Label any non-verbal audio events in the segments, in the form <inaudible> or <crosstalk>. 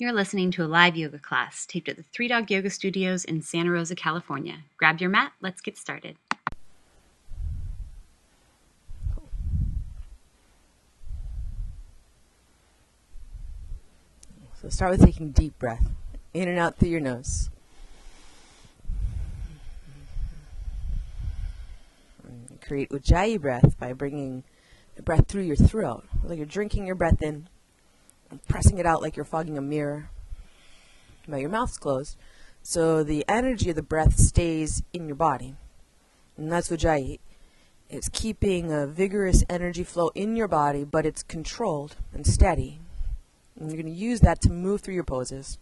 You're listening to a live yoga class taped at the Three Dog Yoga Studios in Santa Rosa, California. Grab your mat, let's get started. So start with taking deep breath in and out through your nose. Create ujjayi breath by bringing the breath through your throat, like you're drinking your breath in, pressing it out like you're fogging a mirror. But your mouth's closed, so the energy of the breath stays in your body, and that's ujjayi. It's keeping a vigorous energy flow in your body, but it's controlled and steady. And you're going to use that to move through your poses.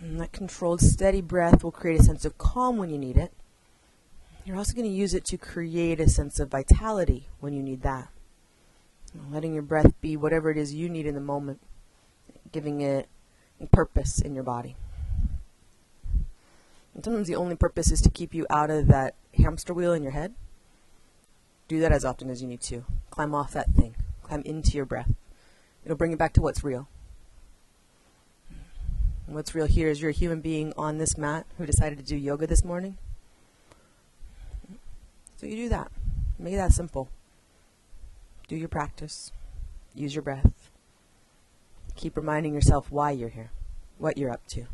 And that controlled, steady breath will create a sense of calm when you need it. You're also going to use it to create a sense of vitality when you need that. Letting your breath be whatever it is you need in the moment, giving it purpose in your body. And sometimes the only purpose is to keep you out of that hamster wheel in your head. Do that as often as you need to. Climb off that thing. Climb into your breath. It'll bring you back to what's real. And what's real here is you're a human being on this mat who decided to do yoga this morning. So you do that. Make that simple. Do your practice. Use your breath. Keep reminding yourself why you're here, what you're up to.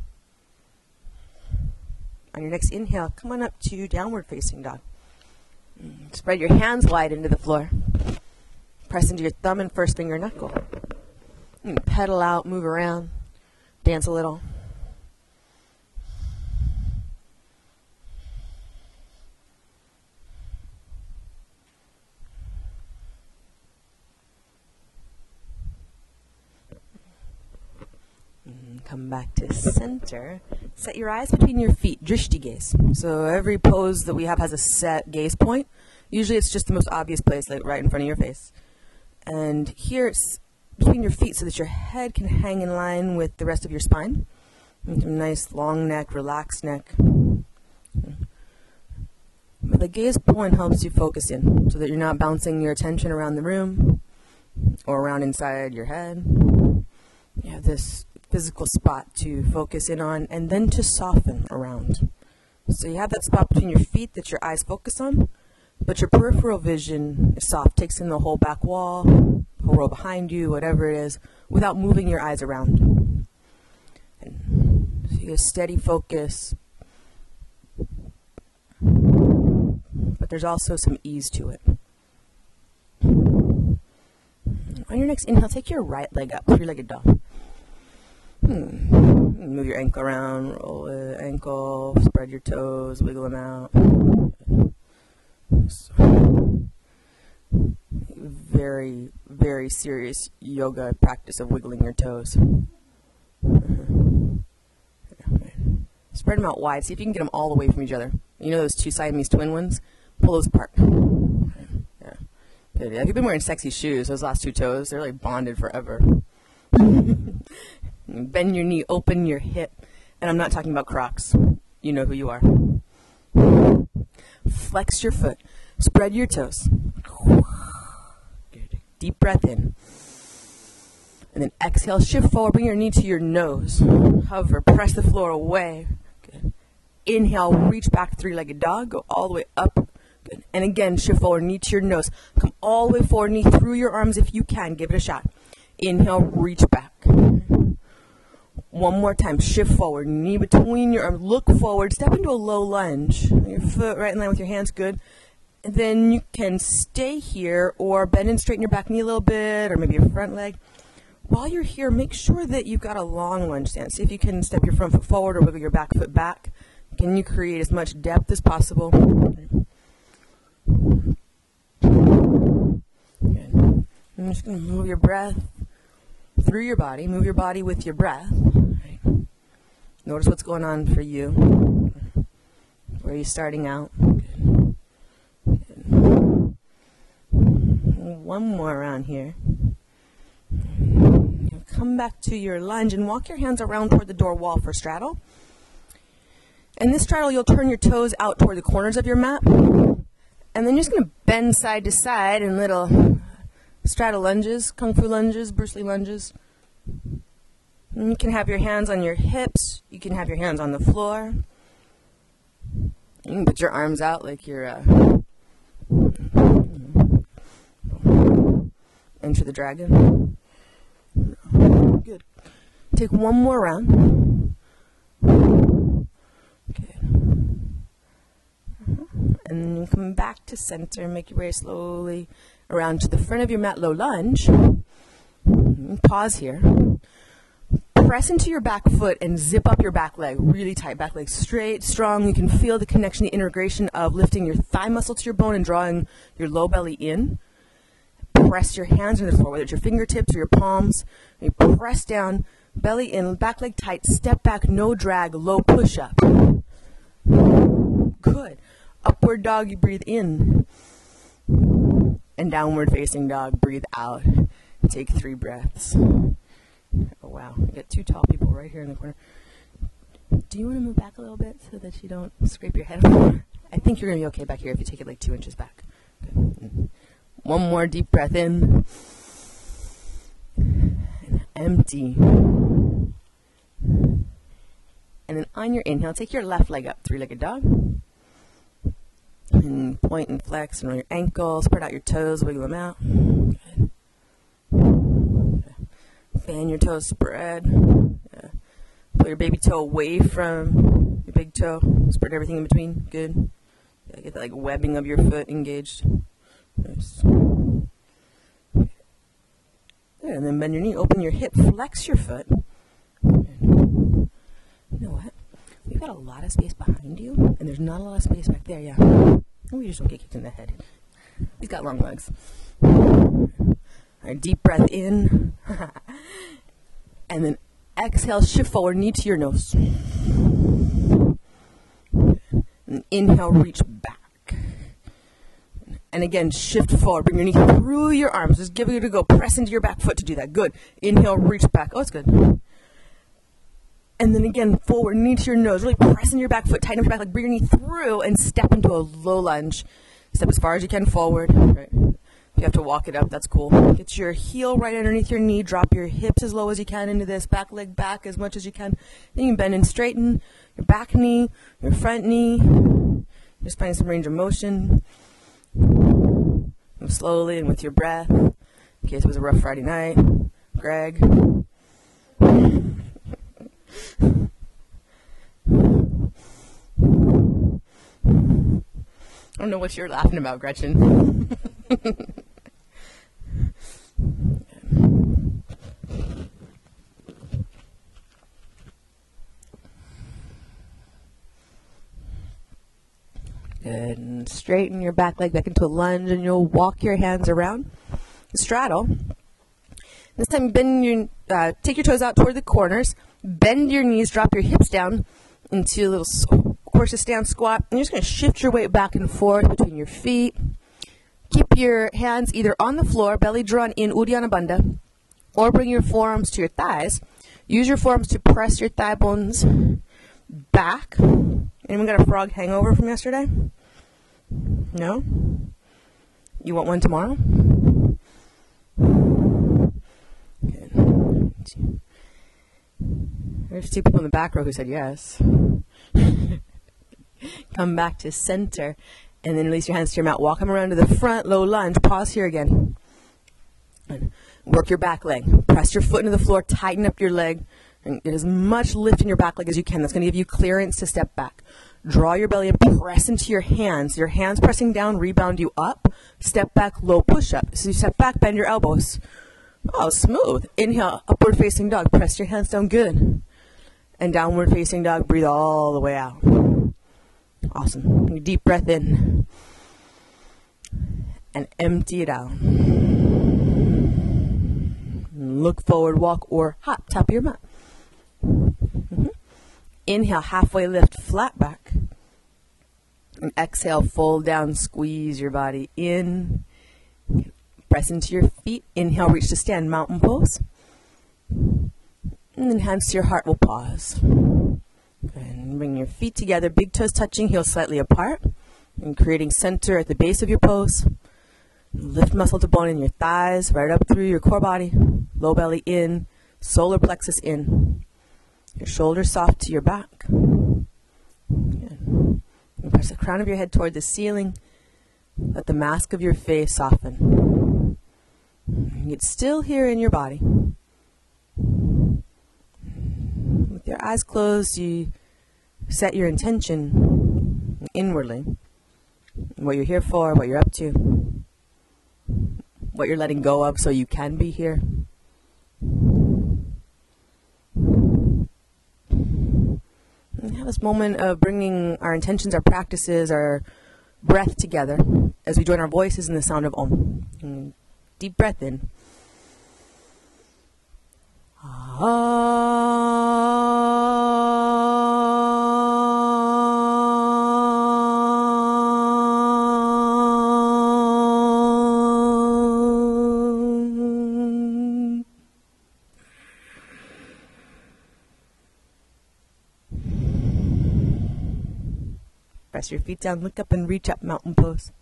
On your next inhale, come on up to downward facing dog. Spread your hands wide into the floor. Press into your thumb and first finger knuckle. You pedal out, move around, dance a little. Come back to center. Set your eyes between your feet, drishti gaze. So every pose that we have has a set gaze point. Usually it's just the most obvious place, like right in front of your face. And here it's between your feet so that your head can hang in line with the rest of your spine. Nice long neck, relaxed neck. But the gaze point helps you focus in so that you're not bouncing your attention around the room or around inside your head. You have this physical spot to focus in on and then to soften around. So you have that spot between your feet that your eyes focus on, but your peripheral vision is soft, takes in the whole back wall, whole row behind you, whatever it is, without moving your eyes around. And so you get steady focus, but there's also some ease to it. On your next inhale, take your right leg up, three-legged dog. Hmm. Move your ankle around, roll it, ankle, spread your toes, wiggle them out. So, very, very serious yoga practice of wiggling your toes. Spread them out wide. See if you can get them all away from each other. You know those two Siamese twin ones? Pull those apart. Yeah. Good. You've been wearing sexy shoes, those last two toes, they're like bonded forever. <laughs> Bend your knee, open your hip. And I'm not talking about Crocs. You know who you are. Flex your foot. Spread your toes. Good. Deep breath in. And then exhale, shift forward, bring your knee to your nose. Hover, press the floor away. Good. Inhale, reach back, three legged dog, go all the way up. Good. And again, shift forward, knee to your nose. Come all the way forward, knee through your arms if you can. Give it a shot. Inhale, reach back. One more time, shift forward, knee between your arms, look forward, step into a low lunge. Your foot right in line with your hands, good. And then you can stay here or bend and straighten your back knee a little bit, or maybe your front leg. While you're here, make sure that you've got a long lunge stance. See if you can step your front foot forward or wiggle your back foot back. Can you create as much depth as possible? Good. I'm just going to move your breath through your body. Move your body with your breath. Right. Notice what's going on for you. Where are you starting out? Good. Good. One more around here. Come back to your lunge and walk your hands around toward the door wall for straddle. And this straddle, you'll turn your toes out toward the corners of your mat. And then you're just going to bend side to side in little straddle lunges, kung fu lunges, Bruce Lee lunges. You can have your hands on your hips. You can have your hands on the floor. You can put your arms out like you're uh, enter the dragon. Good. Take one more round. Okay. And then you come back to center. Make your way slowly around to the front of your mat, low lunge. Pause here. Press into your back foot and zip up your back leg, really tight. Back leg straight, strong. You can feel the connection, the integration of lifting your thigh muscle to your bone and drawing your low belly in. Press your hands into the floor, whether it's your fingertips or your palms. You press down, belly in, back leg tight, step back, no drag, low push up. Good. Upward dog, you breathe in. And downward facing dog, breathe out. Take three breaths. Oh wow, we got two tall people right here in the corner. Do you want to move back a little bit so that you don't scrape your head? I think you're gonna be okay back here if you take it like two inches back. Good. One more deep breath in. And empty. And then on your inhale, take your left leg up, three-legged dog. And point and flex and roll your ankles, spread out your toes, wiggle them out. Good. Fan your toes, spread. Yeah. Pull your baby toe away from your big toe. Spread everything in between. Good. Yeah, get that like webbing of your foot engaged. Nice. Good. And then bend your knee, open your hip, flex your foot. You know what? We've got a lot of space behind you, and there's not a lot of space back there, yeah. We just don't get kicked in the head. He's got long legs. Right, deep breath in. <laughs> and then exhale, shift forward, knee to your nose. And inhale, reach back. And again, shift forward. Bring your knee through your arms. Just give it a go. Press into your back foot to do that. Good. Inhale, reach back. Oh, it's good. And then again, forward, knee to your nose. Really press your back foot. Tighten up your back leg. Bring your knee through and step into a low lunge. Step as far as you can forward. Right. You have to walk it up, that's cool. Get your heel right underneath your knee. Drop your hips as low as you can into this. Back leg back as much as you can. Then you bend and straighten your back knee, your front knee. Just find some range of motion. Slowly and with your breath. In case it was a rough Friday night. Greg. I don't know what you're laughing about, Gretchen. <laughs> Good. And straighten your back leg back into a lunge, and you'll walk your hands around. Straddle. This time, bend your, uh, take your toes out toward the corners. Bend your knees. Drop your hips down into a little horse's stance squat. And you're just going to shift your weight back and forth between your feet. Keep your hands either on the floor, belly drawn in Uddiyana Bandha, or bring your forearms to your thighs. Use your forearms to press your thigh bones back. Anyone got a frog hangover from yesterday? No? You want one tomorrow? There's two people in the back row who said yes. <laughs> Come back to center and then release your hands to your mat. Walk them around to the front, low lunge. Pause here again. Work your back leg. Press your foot into the floor. Tighten up your leg. And get as much lift in your back leg as you can. That's going to give you clearance to step back. Draw your belly and press into your hands. Your hands pressing down, rebound you up. Step back, low push up. So you step back, bend your elbows. Oh, smooth. Inhale, upward facing dog. Press your hands down, good. And downward facing dog, breathe all the way out. Awesome. Deep breath in. And empty it out. Look forward, walk, or hop, top of your mat. Mm-hmm. Inhale, halfway lift, flat back. And exhale, fold down, squeeze your body in. Press into your feet. Inhale, reach to stand, mountain pose. And then hands to your heart, we'll pause. And bring your feet together, big toes touching, heels slightly apart. And creating center at the base of your pose. Lift muscle to bone in your thighs, right up through your core body. Low belly in, solar plexus in. Your shoulders soft to your back. Good. Press the crown of your head toward the ceiling. Let the mask of your face soften. Get still here in your body. Your eyes closed, you set your intention inwardly. What you're here for, what you're up to, what you're letting go of so you can be here. And have this moment of bringing our intentions, our practices, our breath together as we join our voices in the sound of Om. And deep breath in. Press your feet down, look up and reach up, mountain pose.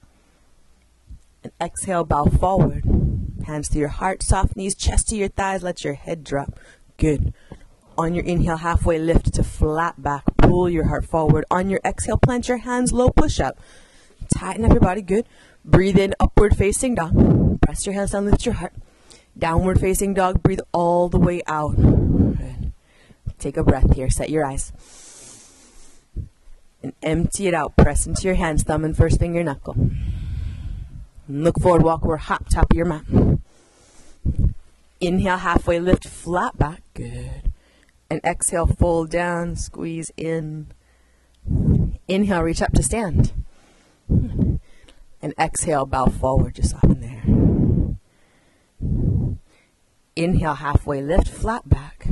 And exhale, bow forward. Hands to your heart, soft knees, chest to your thighs, let your head drop. Good. On your inhale, halfway lift to flat back. Pull your heart forward. On your exhale, plant your hands low, push up. Tighten up your body, good. Breathe in, upward facing dog. Press your hands down, lift your heart. Downward facing dog, breathe all the way out. Good. Take a breath here, set your eyes. And empty it out. Press into your hands, thumb and first finger knuckle. Look forward, walk over, hop, top of your mat. Inhale, halfway lift, flat back. Good. And exhale, fold down, squeeze in. Inhale, reach up to stand. And exhale, bow forward, just soften there. Inhale, halfway lift, flat back.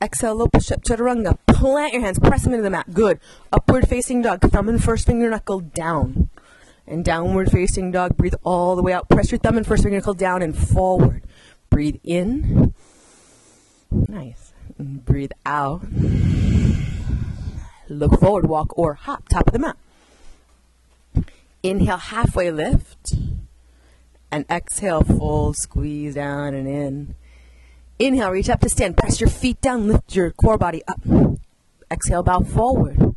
Exhale, low push up, chaturanga. Plant your hands, press them into the mat. Good. Upward facing dog, thumb and first finger knuckle down and downward facing dog. Breathe all the way out. Press your thumb and first finger knuckle down and forward. Breathe in. Nice. Breathe out. Look forward, walk or hop, top of the mat. Inhale, halfway lift. And exhale, fold, squeeze down and in. Inhale, reach up to stand. Press your feet down, lift your core body up. Exhale, bow forward.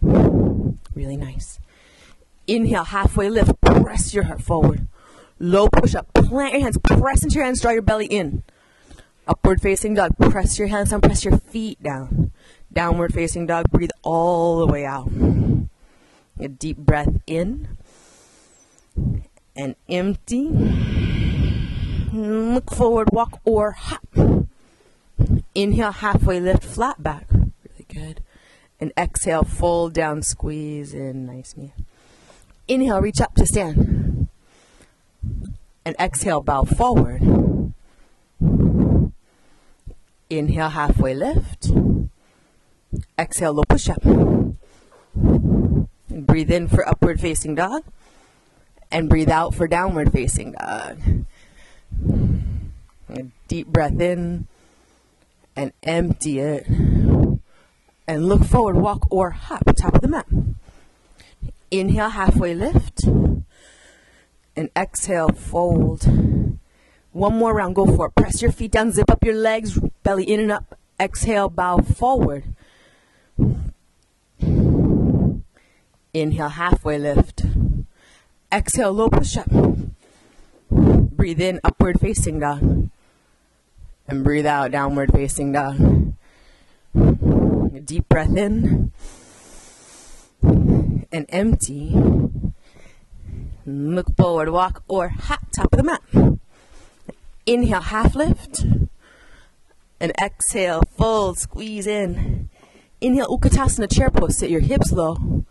Really nice. Inhale, halfway lift. Press your heart forward. Low push up. Plant your hands. Press into your hands. Draw your belly in. Upward facing dog. Press your hands down. Press your feet down. Downward facing dog. Breathe all the way out. A deep breath in. And empty. Look forward, walk or hop. Inhale, halfway lift, flat back. Really good. And exhale, fold down, squeeze in. Nice knee. Inhale, reach up to stand. And exhale, bow forward. Inhale, halfway lift. Exhale, low push up. Breathe in for upward facing dog. And breathe out for downward facing dog. Deep breath in and empty it. And look forward, walk or hop, top of the mat. Inhale, halfway lift. And exhale, fold. One more round, go for it. Press your feet down, zip up your legs, belly in and up. Exhale, bow forward. Inhale, halfway lift. Exhale, low push up. Breathe in, upward facing dog. And breathe out, downward facing dog. Deep breath in. And empty. Look forward, walk or hop, top of the mat. Inhale, half lift. And exhale, fold, squeeze in. Inhale, Utkatasana, chair pose, sit your hips low.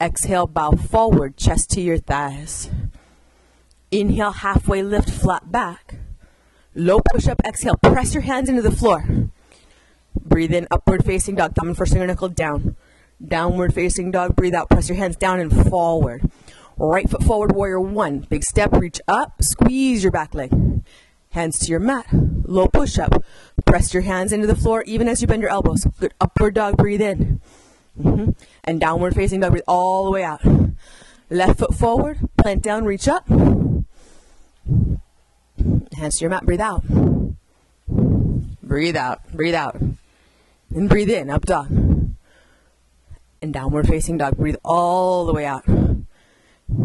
Exhale, bow forward, chest to your thighs. Inhale, halfway lift, flat back. Low push up, exhale. Press your hands into the floor. Breathe in, upward facing dog, thumb and first finger knuckle down. Downward facing dog, breathe out. Press your hands down and forward. Right foot forward, warrior one. Big step, reach up, squeeze your back leg. Hands to your mat. Low push up. Press your hands into the floor even as you bend your elbows. Good upward dog, breathe in. Mm-hmm. And downward facing dog, breathe all the way out. Left foot forward, plant down, reach up. Hands to your mat, breathe out. Breathe out, breathe out. And breathe in, up dog. And downward facing dog. Breathe all the way out.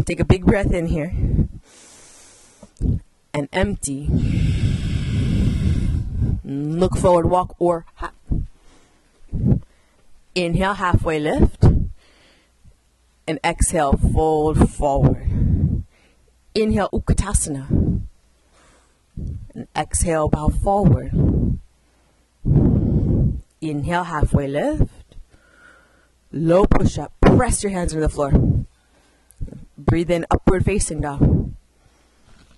Take a big breath in here. And empty. Look forward, walk or hop. Inhale, halfway lift. And exhale, fold forward. Inhale, Utkatasana. And exhale, bow forward. Inhale, halfway lift. Low push up. Press your hands into the floor. Breathe in, upward facing dog.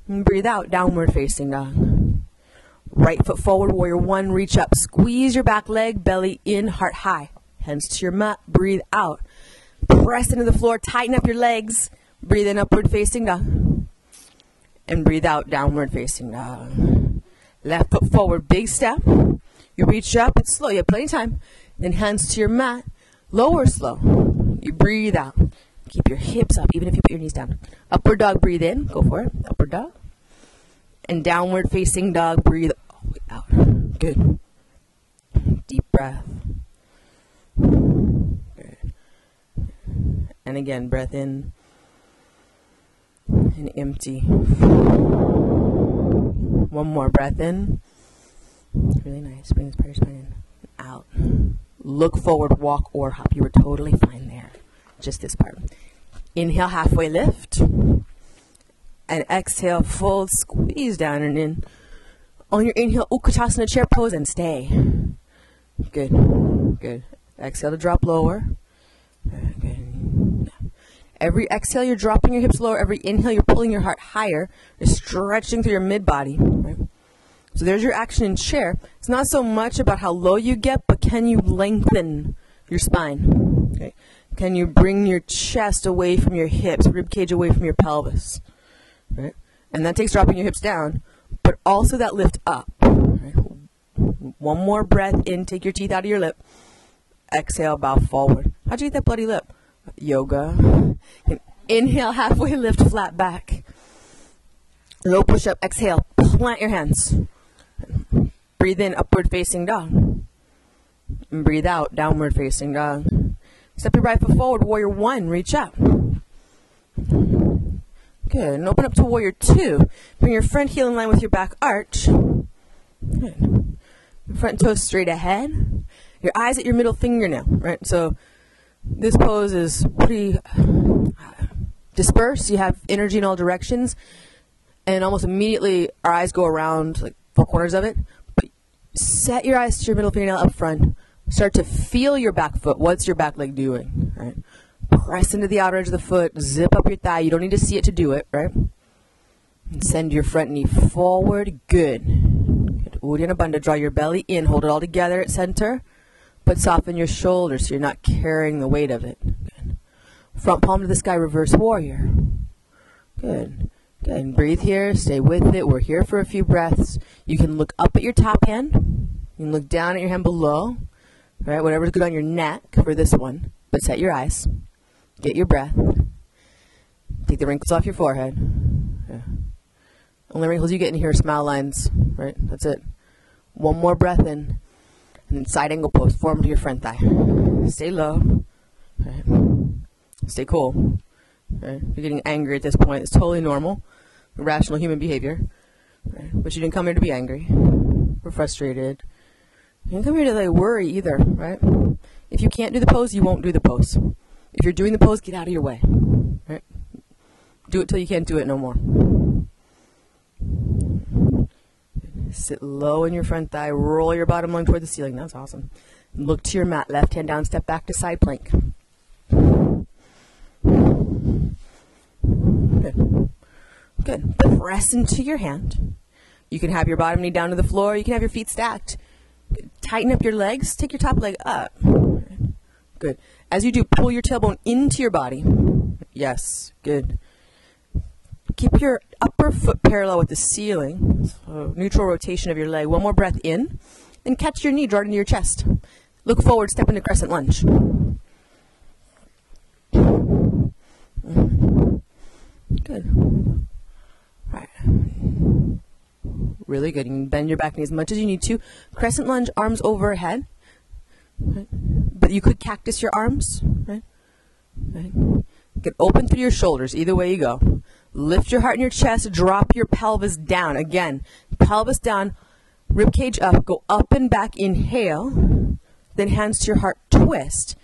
And breathe out, downward facing dog. Right foot forward, warrior one, reach up. Squeeze your back leg, belly in, heart high. Hands to your mat, breathe out. Press into the floor, tighten up your legs. Breathe in, upward facing dog. And breathe out, downward facing dog. Left foot forward, big step. You reach up, it's slow, you have plenty of time. Then hands to your mat, lower slow. You breathe out. Keep your hips up, even if you put your knees down. Upward dog, breathe in, go for it. Upward dog. And downward facing dog, breathe out. Good. Deep breath. Good. And again, breath in and empty. One more breath in. Really nice. Bring this part of your spine in. Out. Look forward, walk or hop. You were totally fine there. Just this part. Inhale, halfway lift. And exhale, full squeeze down and in. On your inhale, Utkatasana chair pose and stay. Good. Good. Exhale to drop lower. Every exhale, you're dropping your hips lower. Every inhale, you're pulling your heart higher. You're stretching through your mid body. Right? So there's your action in chair. It's not so much about how low you get, but can you lengthen your spine? Okay. Can you bring your chest away from your hips, rib cage away from your pelvis? Right? And that takes dropping your hips down, but also that lift up. Right? One more breath in, take your teeth out of your lip. Exhale, bow forward. How'd you get that bloody lip? Yoga. And inhale, halfway lift, flat back. Low push up, exhale, plant your hands. Breathe in, upward facing dog. And breathe out, downward facing dog. Step your right foot forward, warrior one, reach up. Good. And open up to warrior two. Bring your front heel in line with your back arch. Good. Front toes straight ahead. Your eyes at your middle fingernail, right? So this pose is pretty uh, dispersed. You have energy in all directions. And almost immediately our eyes go around like four corners of it. But set your eyes to your middle fingernail up front. Start to feel your back foot. What's your back leg doing? Right? Press into the outer edge of the foot. Zip up your thigh. You don't need to see it to do it, right? And send your front knee forward. Good. Good. Uddiyana Bandha. Draw your belly in. Hold it all together at center. But soften your shoulders so you're not carrying the weight of it. Good. Front palm to the sky. Reverse warrior. Good. Good. And breathe here. Stay with it. We're here for a few breaths. You can look up at your top hand. You can look down at your hand below. Right? Whatever's good on your neck for this one. But set your eyes. Get your breath. Take the wrinkles off your forehead. Yeah. Only wrinkles you get in here are smile lines. Right? That's it. One more breath in. And then side angle pose. Form to your front thigh. Stay low. Right? Stay cool. Right? You're getting angry at this point. It's totally normal. Rational human behavior. Right? But you didn't come here to be angry. We're frustrated. You don't come here to like worry either, right? If you can't do the pose, you won't do the pose. If you're doing the pose, get out of your way. Right? Do it till you can't do it no more. Sit low in your front thigh, roll your bottom lung toward the ceiling. That's awesome. Look to your mat, left hand down, step back to side plank. Good. Good. Press into your hand. You can have your bottom knee down to the floor. You can have your feet stacked. Tighten up your legs. Take your top leg up. Good. As you do, pull your tailbone into your body. Yes. Good. Keep your upper foot parallel with the ceiling. So neutral rotation of your leg. One more breath in. Then catch your knee, draw it into your chest. Look forward, step into crescent lunge. Good. All right. Really good. You can bend your back knee as much as you need to. Crescent lunge, arms overhead. Right. But you could cactus your arms. Right. right. Get open through your shoulders, either way you go. Lift your heart in your chest, drop your pelvis down. Again, pelvis down, rib cage up, go up and back, inhale, then hands to your heart, twist.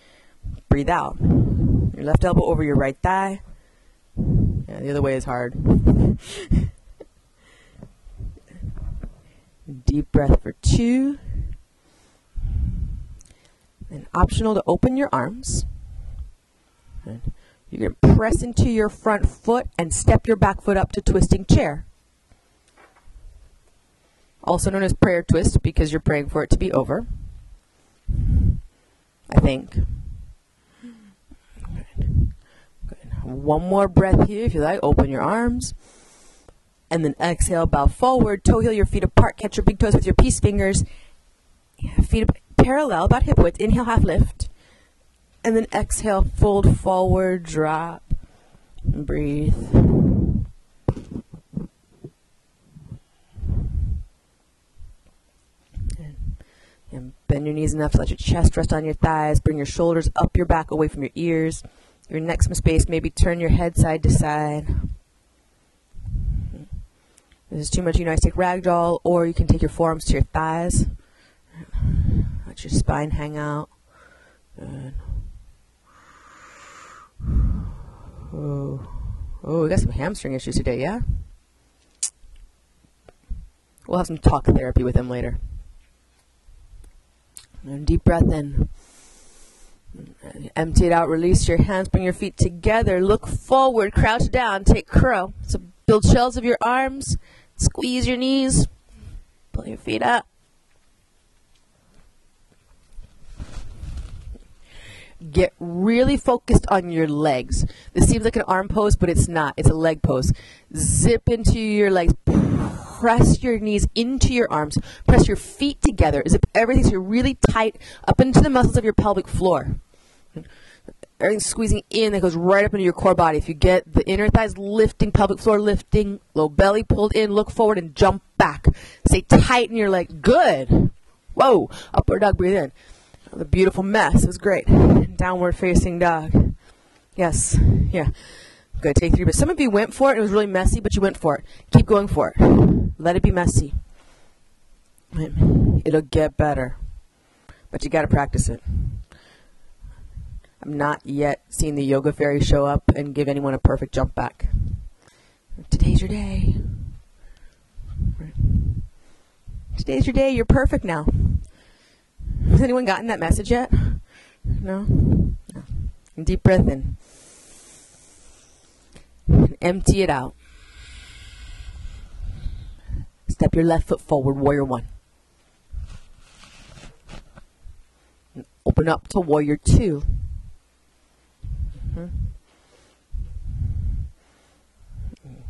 Breathe out. Your left elbow over your right thigh. Yeah, the other way is hard. <laughs> Deep breath for two. And optional to open your arms. You're going to press into your front foot and step your back foot up to twisting chair. Also known as prayer twist because you're praying for it to be over. I think. Good. Good. One more breath here if you like. Open your arms. And then exhale, bow forward, toe heel your feet apart, catch your big toes with your peace fingers. Feet parallel, about hip width. Inhale, half lift. And then exhale, fold forward, drop, breathe. And bend your knees enough to let your chest rest on your thighs. Bring your shoulders up your back, away from your ears. Your neck some space. Maybe turn your head side to side. This is too much, you can always take ragdoll, or you can take your forearms to your thighs. Let your spine hang out. Oh, oh, we got some hamstring issues today, yeah? We'll have some talk therapy with him later. And deep breath in. Empty it out, release your hands, bring your feet together, look forward, crouch down, take crow. So build shells of your arms, squeeze your knees, pull your feet up. Get really focused on your legs. This seems like an arm pose, but it's not. It's a leg pose. Zip into your legs. Press your knees into your arms. Press your feet together. Zip everything so you're really tight up into the muscles of your pelvic floor. Everything's squeezing in that goes right up into your core body. If you get the inner thighs lifting, pelvic floor lifting, low belly pulled in, look forward and jump back. Stay tight in your leg. Good. Whoa. Upward dog, breathe in. The beautiful mess. It was great. Downward facing dog. Yes. Yeah. Good. Take three. But some of you went for it. It was really messy, but you went for it. Keep going for it. Let it be messy. It'll get better. But you got to practice it. I'm not yet seeing the yoga fairy show up and give anyone a perfect jump back. Today's your day. Today's your day. You're perfect now. Has anyone gotten that message yet? No? no. Deep breath in. Empty it out. Step your left foot forward, warrior one. open up to warrior 2 mm-hmm.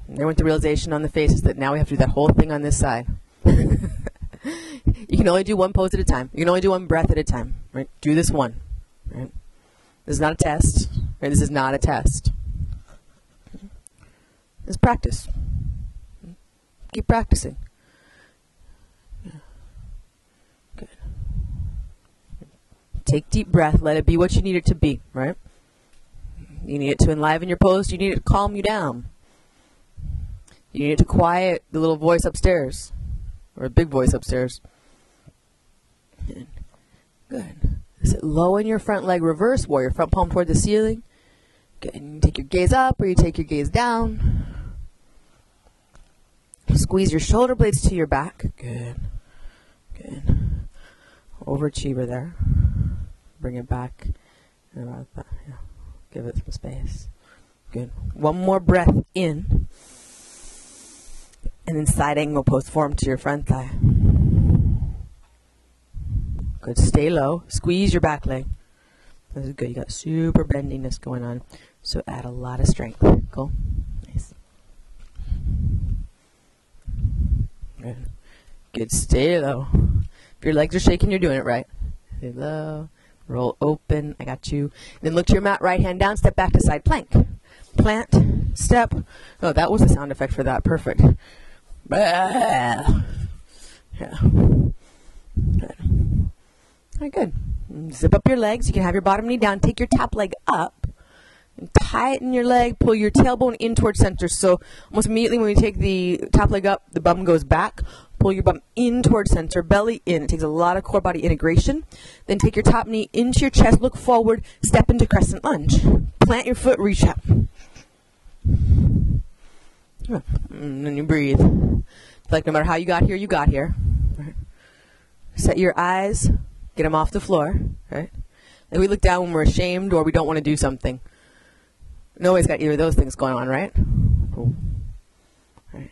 There went the realization on the faces that now we have to do that whole thing on this side. <laughs> You can only do one pose at a time. You can only do one breath at a time. Right? Do this one. Right? This is not a test. Right? This is not a test. It's practice. Keep practicing. Good. Take deep breath. Let it be what you need it to be. Right? You need it to enliven your post. You need it to calm you down. You need it to quiet the little voice upstairs, or a big voice upstairs. Good. Sit low in your front leg, reverse warrior, front palm toward the ceiling. Good. And you take your gaze up or you take your gaze down. Squeeze your shoulder blades to your back. Good. Good. Overachiever there. Bring it back. About that. Yeah. Give it some space. Good. One more breath in. And then side angle post form to your front thigh. Good. Stay low. Squeeze your back leg. This is good. You got super bendiness going on. So add a lot of strength. Cool. Nice. Good. Good. Stay low. If your legs are shaking, you're doing it right. Stay low. Roll open. I got you. Then look to your mat. Right hand down. Step back to side plank. plant step. Oh, that was the sound effect for that. Perfect. Yeah. Good. All right, good. Zip up your legs. You can have your bottom knee down. Take your top leg up. And tighten your leg. Pull your tailbone in towards center. So almost immediately when we take the top leg up, the bum goes back. Pull your bum in towards center, belly in. It takes a lot of core body integration. Then take your top knee into your chest, look forward, step into crescent lunge. Plant your foot, reach up. Mm, and then you breathe. Like no matter how you got here, you got here. Set your eyes, get them off the floor. Right. And we look down when we're ashamed or we don't want to do something. Nobody's got either of those things going on, right? Cool. Right.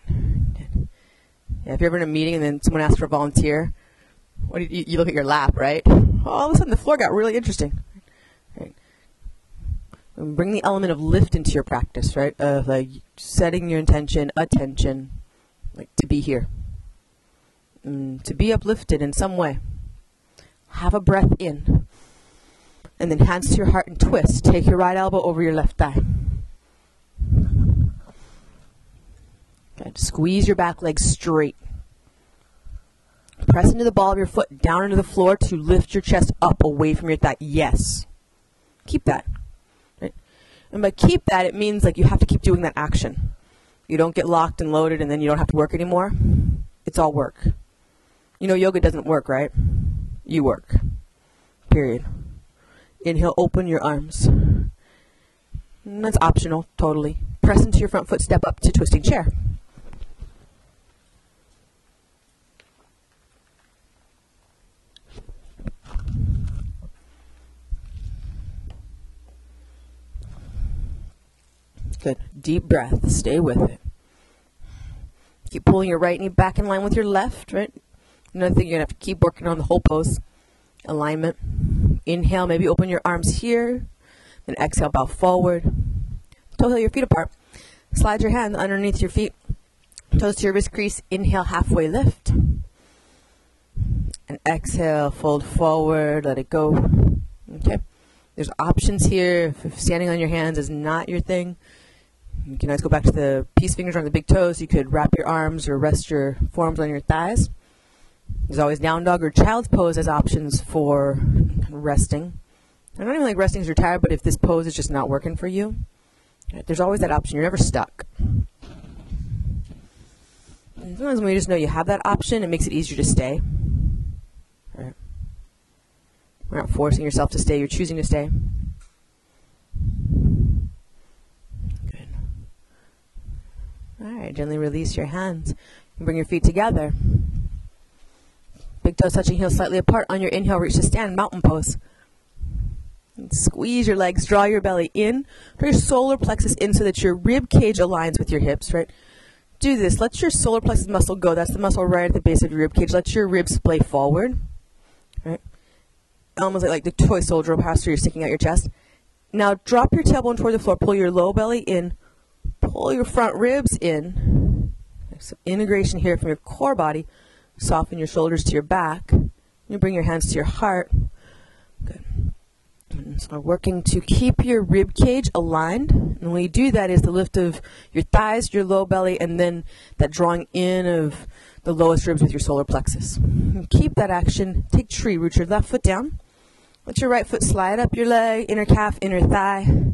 Yeah, if you're ever in a meeting and then someone asks for a volunteer, what do you, you look at your lap, right? All of a sudden, the floor got really interesting. Right. And bring the element of lift into your practice, right? Of like setting your intention, attention, like to be here, mm, to be uplifted in some way. Have a breath in, and then hands to your heart and twist. Take your right elbow over your left thigh. Good. Squeeze your back leg straight. Press into the ball of your foot down into the floor to lift your chest up away from your thigh. Yes. Keep that. Right? And by keep that, it means like you have to keep doing that action. You don't get locked and loaded and then you don't have to work anymore. It's all work. You know, yoga doesn't work, right? You work. Period. Inhale, open your arms. And that's optional, totally. Press into your front foot, step up to twisting chair. Good. Deep breath. Stay with it. Keep pulling your right knee back in line with your left, right? Another thing you're going to have to keep working on the whole pose. Alignment. Inhale, maybe open your arms here. Then exhale, bow forward. Toe heel your feet apart. Slide your hands underneath your feet. Toes to your wrist crease. Inhale, halfway lift. And exhale, fold forward, let it go. Okay. There's options here. If standing on your hands is not your thing, you can always go back to the peace fingers on the big toes. You could wrap your arms or rest your forearms on your thighs. There's always down dog or child's pose as options for resting. I don't even like resting if you're tired, but if this pose is just not working for you, there's always that option. You're never stuck. And sometimes when you just know you have that option, it makes it easier to stay. Right. You're not forcing yourself to stay, you're choosing to stay. Good. All right, gently release your hands. And bring your feet together. Big toes touching heels slightly apart. On your inhale, reach to stand, mountain pose. And squeeze your legs, draw your belly in, draw your solar plexus in so that your rib cage aligns with your hips, right? Do this. Let your solar plexus muscle go. That's the muscle right at the base of your rib cage. Let your ribs splay forward, right? Almost like, like the toy soldier posture, you're sticking out your chest. Now drop your tailbone toward the floor. Pull your low belly in. Pull your front ribs in. Some integration here from your core body Soften your shoulders to your back. You bring your hands to your heart. Good. And so working to keep your rib cage aligned. And when you do that is the lift of your thighs, your low belly, and then that drawing in of the lowest ribs with your solar plexus. And keep that action. Take tree. Root your left foot down. Let your right foot slide up your leg, inner calf, inner thigh.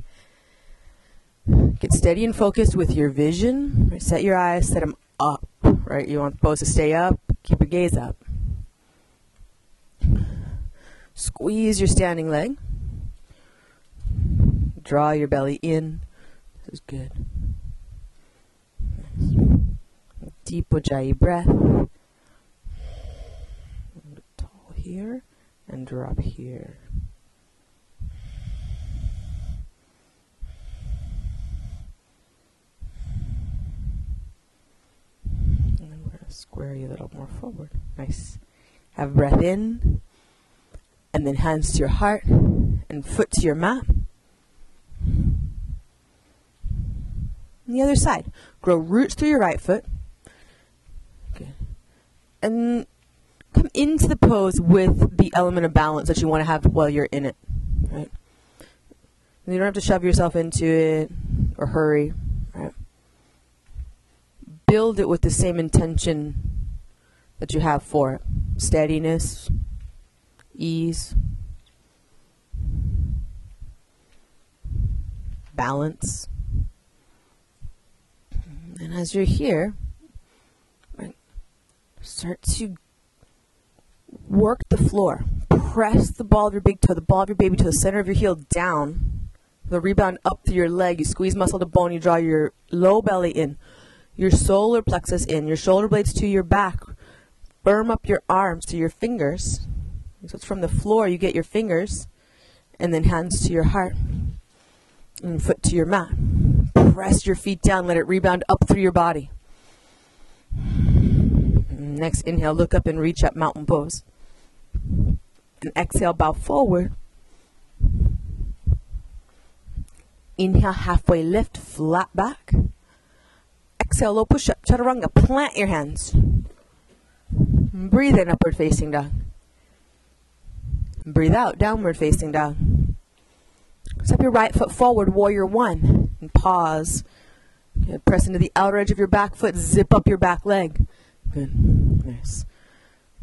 Get steady and focused with your vision. Set your eyes, set them up. Right? You want the pose to stay up. Keep your gaze up. Squeeze your standing leg. Draw your belly in. This is good. Deep Ujjayi breath. Tall here and drop here. Square you a little more forward. Nice. Have breath in, and then hands to your heart, and foot to your mat. And the other side. Grow roots through your right foot. Good. And come into the pose with the element of balance that you want to have while you're in it. Right? You don't have to shove yourself into it. or hurry. Build it with the same intention that you have for it steadiness, ease, balance. And as you're here, right, start to work the floor. Press the ball of your big toe, the ball of your baby toe, the center of your heel down. The rebound up through your leg. You squeeze muscle to bone. You draw your low belly in, your solar plexus in, your shoulder blades to your back. Firm up your arms to your fingers. So it's from the floor. You get your fingers, and then hands to your heart, and foot to your mat. Press your feet down. Let it rebound up through your body. Next inhale, look up and reach up, mountain pose. And exhale, bow forward. Inhale, halfway lift, flat back. Exhale, low push up, chaturanga. Plant your hands. Breathe in, upward facing dog. Breathe out, downward facing dog. Step your right foot forward, warrior one, and pause. Okay, press into the outer edge of your back foot, zip up your back leg. Good. Nice.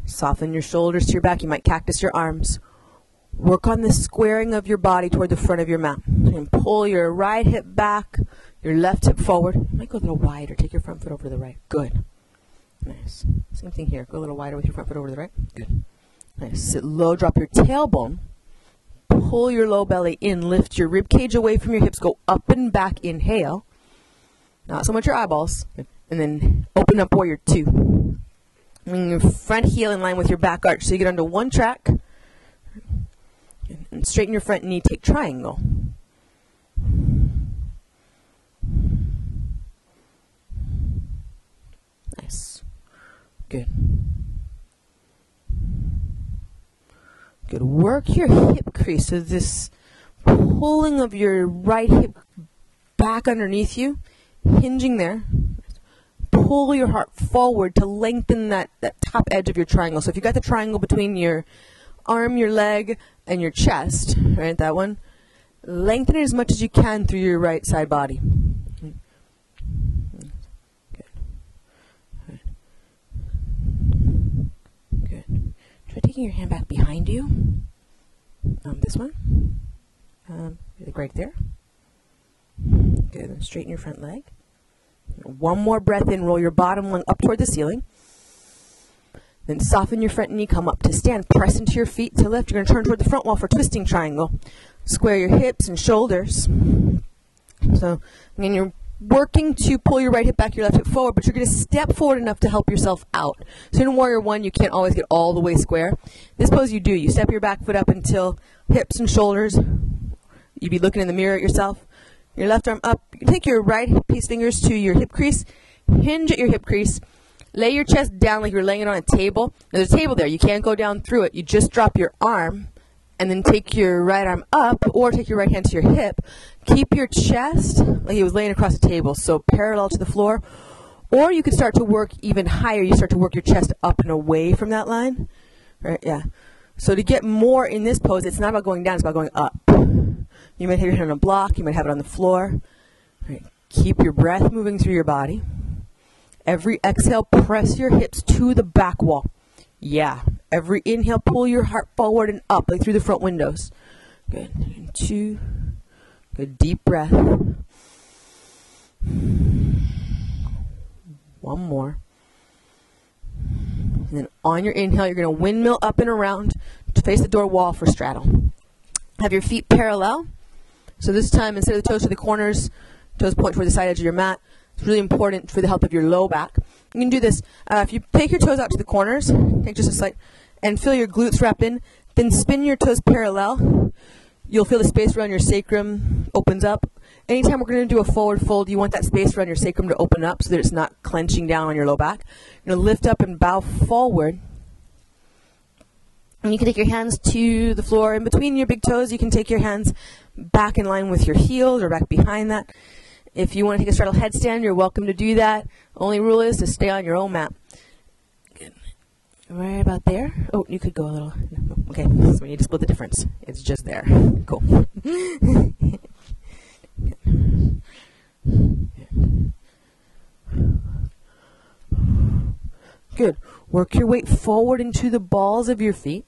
Soften your shoulders to your back. You might cactus your arms. Work on the squaring of your body toward the front of your mat. And pull your right hip back, your left hip forward. Might go a little wider. Take your front foot over to the right. Good. Nice. Same thing here. Go a little wider with your front foot over to the right. Good. Nice. Sit low. Drop your tailbone. Pull your low belly in. Lift your rib cage away from your hips. Go up and back. Inhale. Not so much your eyeballs. Good and then open up warrior two. Bring your front heel in line with your back arch. So you get onto one track. And straighten your front knee, take triangle. Nice. Good. Good. Work your hip crease. So this pulling of your right hip back underneath you, hinging there pull your heart forward to lengthen that, that top edge of your triangle. So if you've got the triangle between your arm, your leg, and your chest, right, that one, lengthen it as much as you can through your right side body. Good. Good. Try taking your hand back behind you. Um, this one. Um, right there. Good. Then straighten your front leg. One more breath in, roll your bottom lung up toward the ceiling. Then soften your front knee, come up to stand, press into your feet to lift. You're going to turn toward the front wall for twisting triangle. Square your hips and shoulders. So, again, you're working to pull your right hip back, your left hip forward, but you're going to step forward enough to help yourself out. So in Warrior One, you can't always get all the way square. This pose, you do. You step your back foot up until hips and shoulders. You'd be looking in the mirror at yourself your left arm up. You take your right peace fingers to your hip crease, hinge at your hip crease, lay your chest down like you're laying it on a table. There's a table there. You can't go down through it. You just drop your arm and then take your right arm up or take your right hand to your hip. Keep your chest like it was laying across the table, so parallel to the floor. Or you could start to work even higher. You start to work your chest up and away from that line. Right? Yeah. So to get more in this pose, it's not about going down, it's about going up. You might have your hand on a block, you might have it on the floor. Right. Keep your breath moving through your body. Every exhale, press your hips to the back wall. Yeah. Every inhale, pull your heart forward and up, like through the front windows. Good. And two. Good. Deep breath. One more. And then on your inhale, you're going to windmill up and around to face the door wall for straddle. Have your feet parallel. So this time, instead of the toes to the corners, toes point toward the side edge of your mat. It's really important for the help of your low back. You can do this. Uh, if you take your toes out to the corners, take just a slight, and feel your glutes wrap in, then spin your toes parallel. You'll feel the space around your sacrum opens up. Anytime we're going to do a forward fold, you want that space around your sacrum to open up so that it's not clenching down on your low back. You're going to lift up and bow forward. And you can take your hands to the floor. In between your big toes, you can take your hands back in line with your heels or back behind that. If you want to take a straddle headstand, you're welcome to do that. Only rule is to stay on your own mat right about there. Oh, you could go a little. Okay, so we need to split the difference. It's just there. Cool. Good. Work your weight forward into the balls of your feet.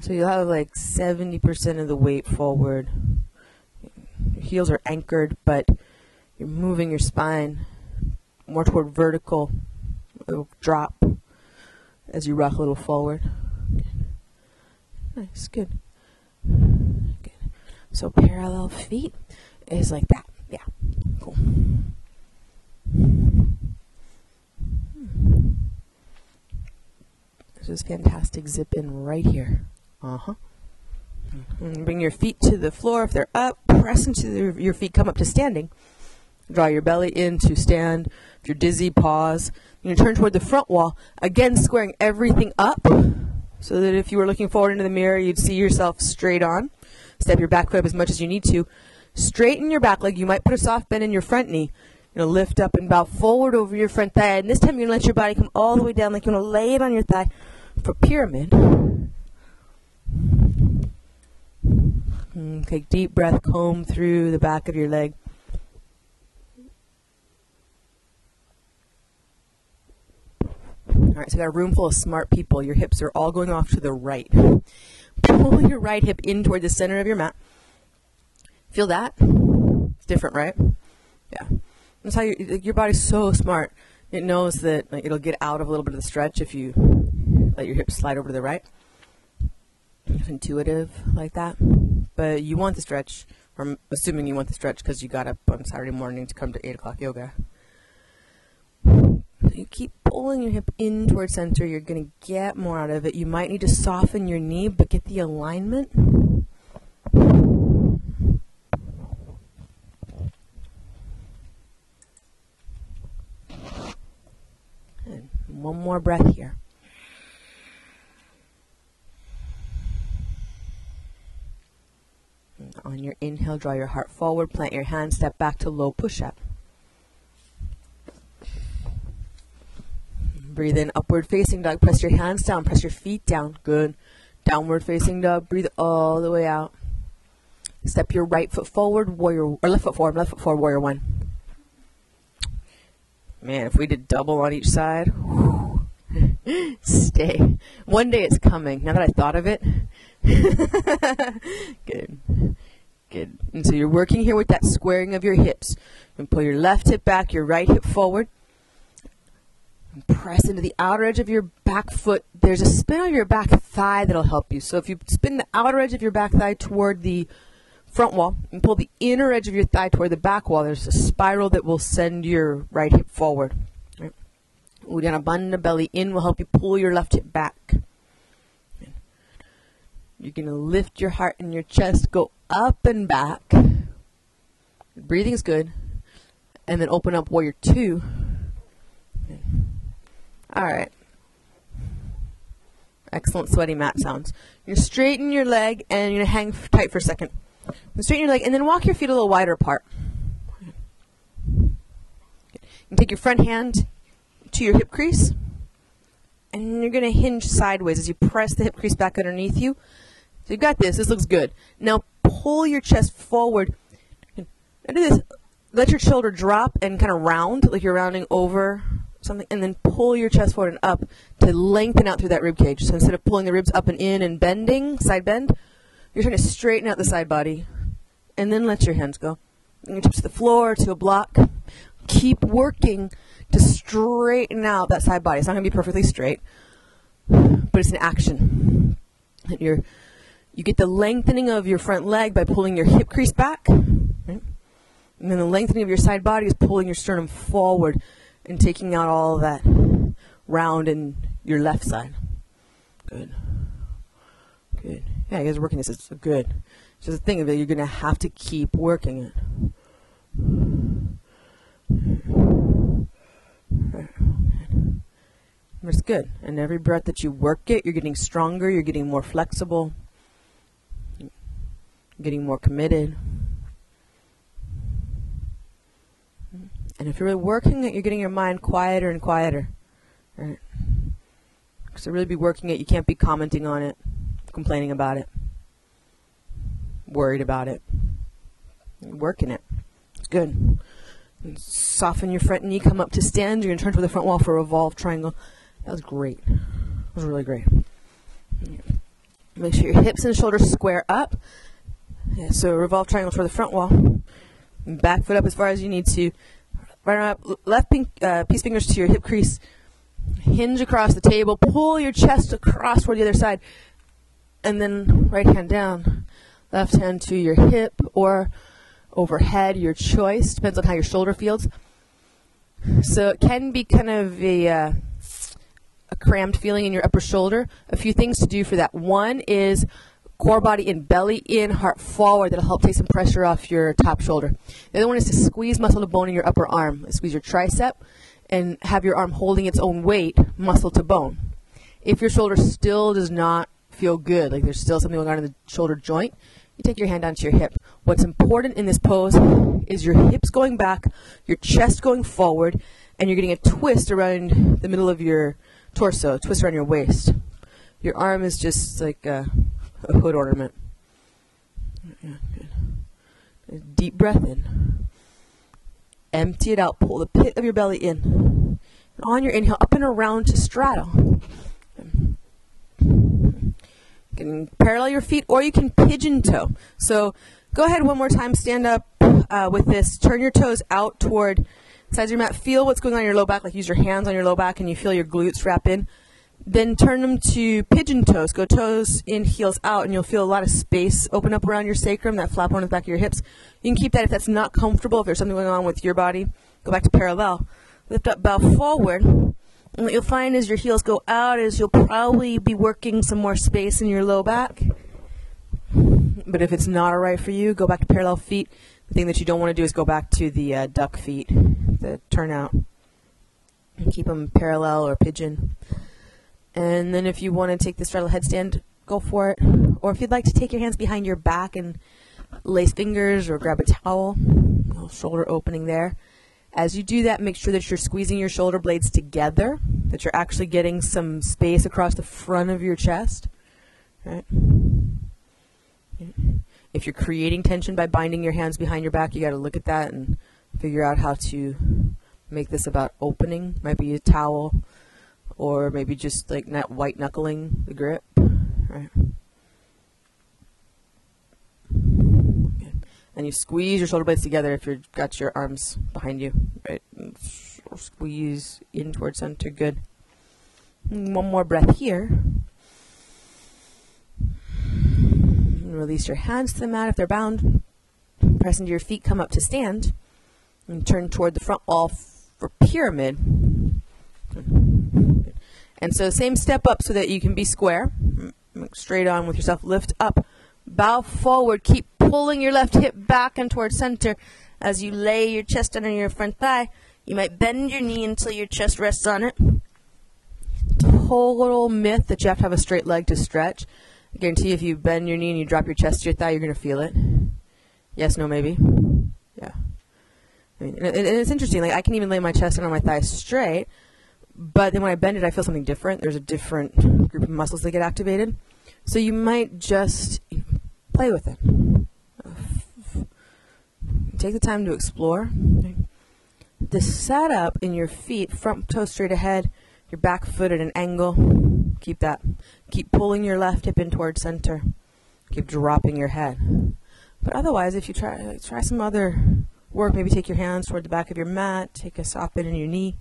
So you'll have like 70% of the weight forward. Your heels are anchored, but you're moving your spine more toward vertical. It'll drop as you rock a little forward. Nice, good. Good. So parallel feet is like that. Yeah, cool. This is fantastic. Zip in right here. Uh huh. bring your feet to the floor if they're up. Press into the, your feet. Come up to standing. Draw your belly in to stand. If you're dizzy, pause. You turn toward the front wall. Again, squaring everything up so that if you were looking forward into the mirror, you'd see yourself straight on. Step your back foot up as much as you need to. Straighten your back leg. You might put a soft bend in your front knee. You know, lift up and bow forward over your front thigh. And this time you're going to let your body come all the way down like you're going to lay it on your thigh for pyramid. Take deep breath, comb through the back of your leg. All right, so we got a room full of smart people. Your hips are all going off to the right. Pull your right hip in toward the center of your mat. Feel that? It's different, right? Yeah. That's how your, your body's so smart. It knows that like, it'll get out of a little bit of the stretch if you let your hips slide over to the right. It's intuitive like that. But you want the stretch, I'm assuming you want the stretch because you got up on Saturday morning to come to 8 o'clock yoga. So you keep pulling your hip in towards center. You're going to get more out of it. You might need to soften your knee, but get the alignment. And one more breath here. on your inhale, draw your heart forward, plant your hands, step back to low push Breathe in, upward facing dog. Press your hands down, press your feet down. Good. Downward facing dog. Breathe all the way out. Step your right foot forward, warrior, or left foot forward, left foot forward, warrior one. Man, if we did double on each side, <laughs> stay. One day it's coming. Now that I thought of it, <laughs> good, good. And so you're working here with that squaring of your hips. And pull your left hip back, your right hip forward. Press into the outer edge of your back foot. There's a spin on your back thigh that'll help you. So if you spin the outer edge of your back thigh toward the front wall and pull the inner edge of your thigh toward the back wall, there's a spiral that will send your right hip forward. Right. Uddiyana belly in will help you pull your left hip back. You're going to lift your heart and your chest, go up and back. Breathing is good. And then open up warrior two. All right. Excellent sweaty mat sounds. You're straighten your leg and you're gonna hang tight for a second. Straighten your leg and then walk your feet a little wider apart. You take your front hand to your hip crease and you're gonna hinge sideways as you press the hip crease back underneath you. So you've got this. This looks good. Now pull your chest forward. And do this. Let your shoulder drop and kind of round, like you're rounding over something, and then pull your chest forward and up to lengthen out through that rib cage. So instead of pulling the ribs up and in and bending, side bend, you're trying to straighten out the side body, and then let your hands go. Fingertips to the floor, to a block. Keep working to straighten out that side body. It's not going to be perfectly straight, but it's an action. And you're, you get the lengthening of your front leg by pulling your hip crease back. Right? And then the lengthening of your side body is pulling your sternum forward and taking out all that round in your left side. Good. Good. Yeah, you guys are working this. It's good. It's just the thing of it, you're going to have to keep working it. It's good. And every breath that you work it, you're getting stronger, you're getting more flexible, getting more committed. And if you're really working it, you're getting your mind quieter and quieter. Right? To really be working it, you can't be commenting on it, complaining about it, worried about it. You're working it. It's good. And soften your front knee, come up to stand. You're going to turn toward the front wall for a revolve triangle. That was great. That was really great. Make sure your hips and shoulders square up. Yeah, so revolve triangle toward the front wall. Back foot up as far as you need to. Right arm up, left pink, uh, peace fingers to your hip crease. Hinge across the table. Pull your chest across toward the other side. And then right hand down. Left hand to your hip or overhead, your choice. Depends on how your shoulder feels. So it can be kind of a, uh, a crammed feeling in your upper shoulder. A few things to do for that. One is core body in, belly in, heart forward. That'll help take some pressure off your top shoulder. The other one is to squeeze muscle to bone in your upper arm. Squeeze your tricep and have your arm holding its own weight, muscle to bone. If your shoulder still does not feel good, like there's still something going on in the shoulder joint, you take your hand onto your hip. What's important in this pose is your hips going back, your chest going forward, and you're getting a twist around the middle of your torso, twist around your waist. Your arm is just like a, a hood ornament. Deep breath in. Empty it out. Pull the pit of your belly in. And on your inhale, up and around to straddle. You can parallel your feet or you can pigeon toe. So go ahead one more time, stand up uh, with this. Turn your toes out toward sides of your mat. Feel what's going on in your low back, like use your hands on your low back and you feel your glutes wrap in. Then turn them to pigeon toes. Go toes in, heels out, and you'll feel a lot of space open up around your sacrum, that flap on the back of your hips. You can keep that if that's not comfortable, if there's something going on with your body. Go back to parallel. Lift up, bow forward. And what you'll find as your heels go out is you'll probably be working some more space in your low back. But if it's not all right for you, go back to parallel feet. The thing that you don't want to do is go back to the uh, duck feet, the turnout. And keep them parallel or pigeon. And then if you want to take the straddle headstand, go for it. Or if you'd like to take your hands behind your back and lace fingers or grab a towel, shoulder opening there. As you do that, make sure that you're squeezing your shoulder blades together, that you're actually getting some space across the front of your chest. Right? If you're creating tension by binding your hands behind your back, you got to look at that and figure out how to make this about opening. Might be a towel, or maybe just like not white knuckling the grip. Right. and you squeeze your shoulder blades together if you've got your arms behind you, right? Squeeze in towards center, good. One more breath here. Release your hands to the mat if they're bound. Press into your feet, come up to stand, and turn toward the front wall for pyramid. And so, same step up so that you can be square. Straight on with yourself. Lift up Bow forward. Keep pulling your left hip back and towards center as you lay your chest under your front thigh. You might bend your knee until your chest rests on it. Total myth that you have to have a straight leg to stretch. I guarantee if you bend your knee and you drop your chest to your thigh, you're going to feel it. Yes, no, maybe. Yeah. I mean, and it's interesting. Like I can even lay my chest and on my thighs straight, but then when I bend it, I feel something different. There's a different group of muscles that get activated. So you might just play with it. Take the time to explore. The setup in your feet, front toe straight ahead, your back foot at an angle. Keep that. Keep pulling your left hip in towards center. Keep dropping your head. But otherwise, if you try try some other work, maybe take your hands toward the back of your mat, take a soft bend in your knee.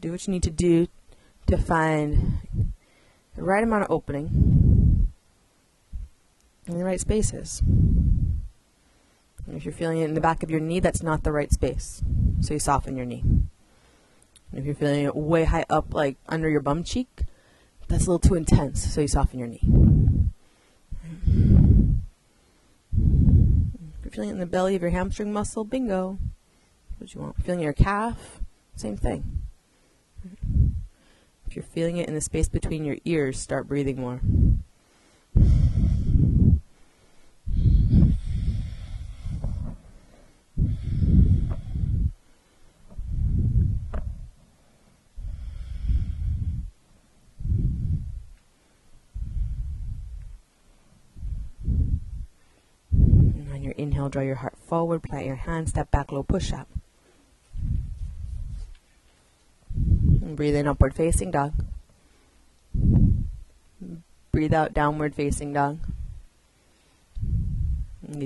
Do what you need to do to find the right amount of opening in the right spaces. And if you're feeling it in the back of your knee, that's not the right space. So you soften your knee. And if you're feeling it way high up, like under your bum cheek, that's a little too intense. So you soften your knee. If you're feeling it in the belly of your hamstring muscle, bingo. What you want? Feeling your calf, same thing. If you're feeling it in the space between your ears, start breathing more. On your inhale, draw your heart forward, plant your hand, step back, low push up. Breathe in, upward facing dog. Breathe out, downward facing dog.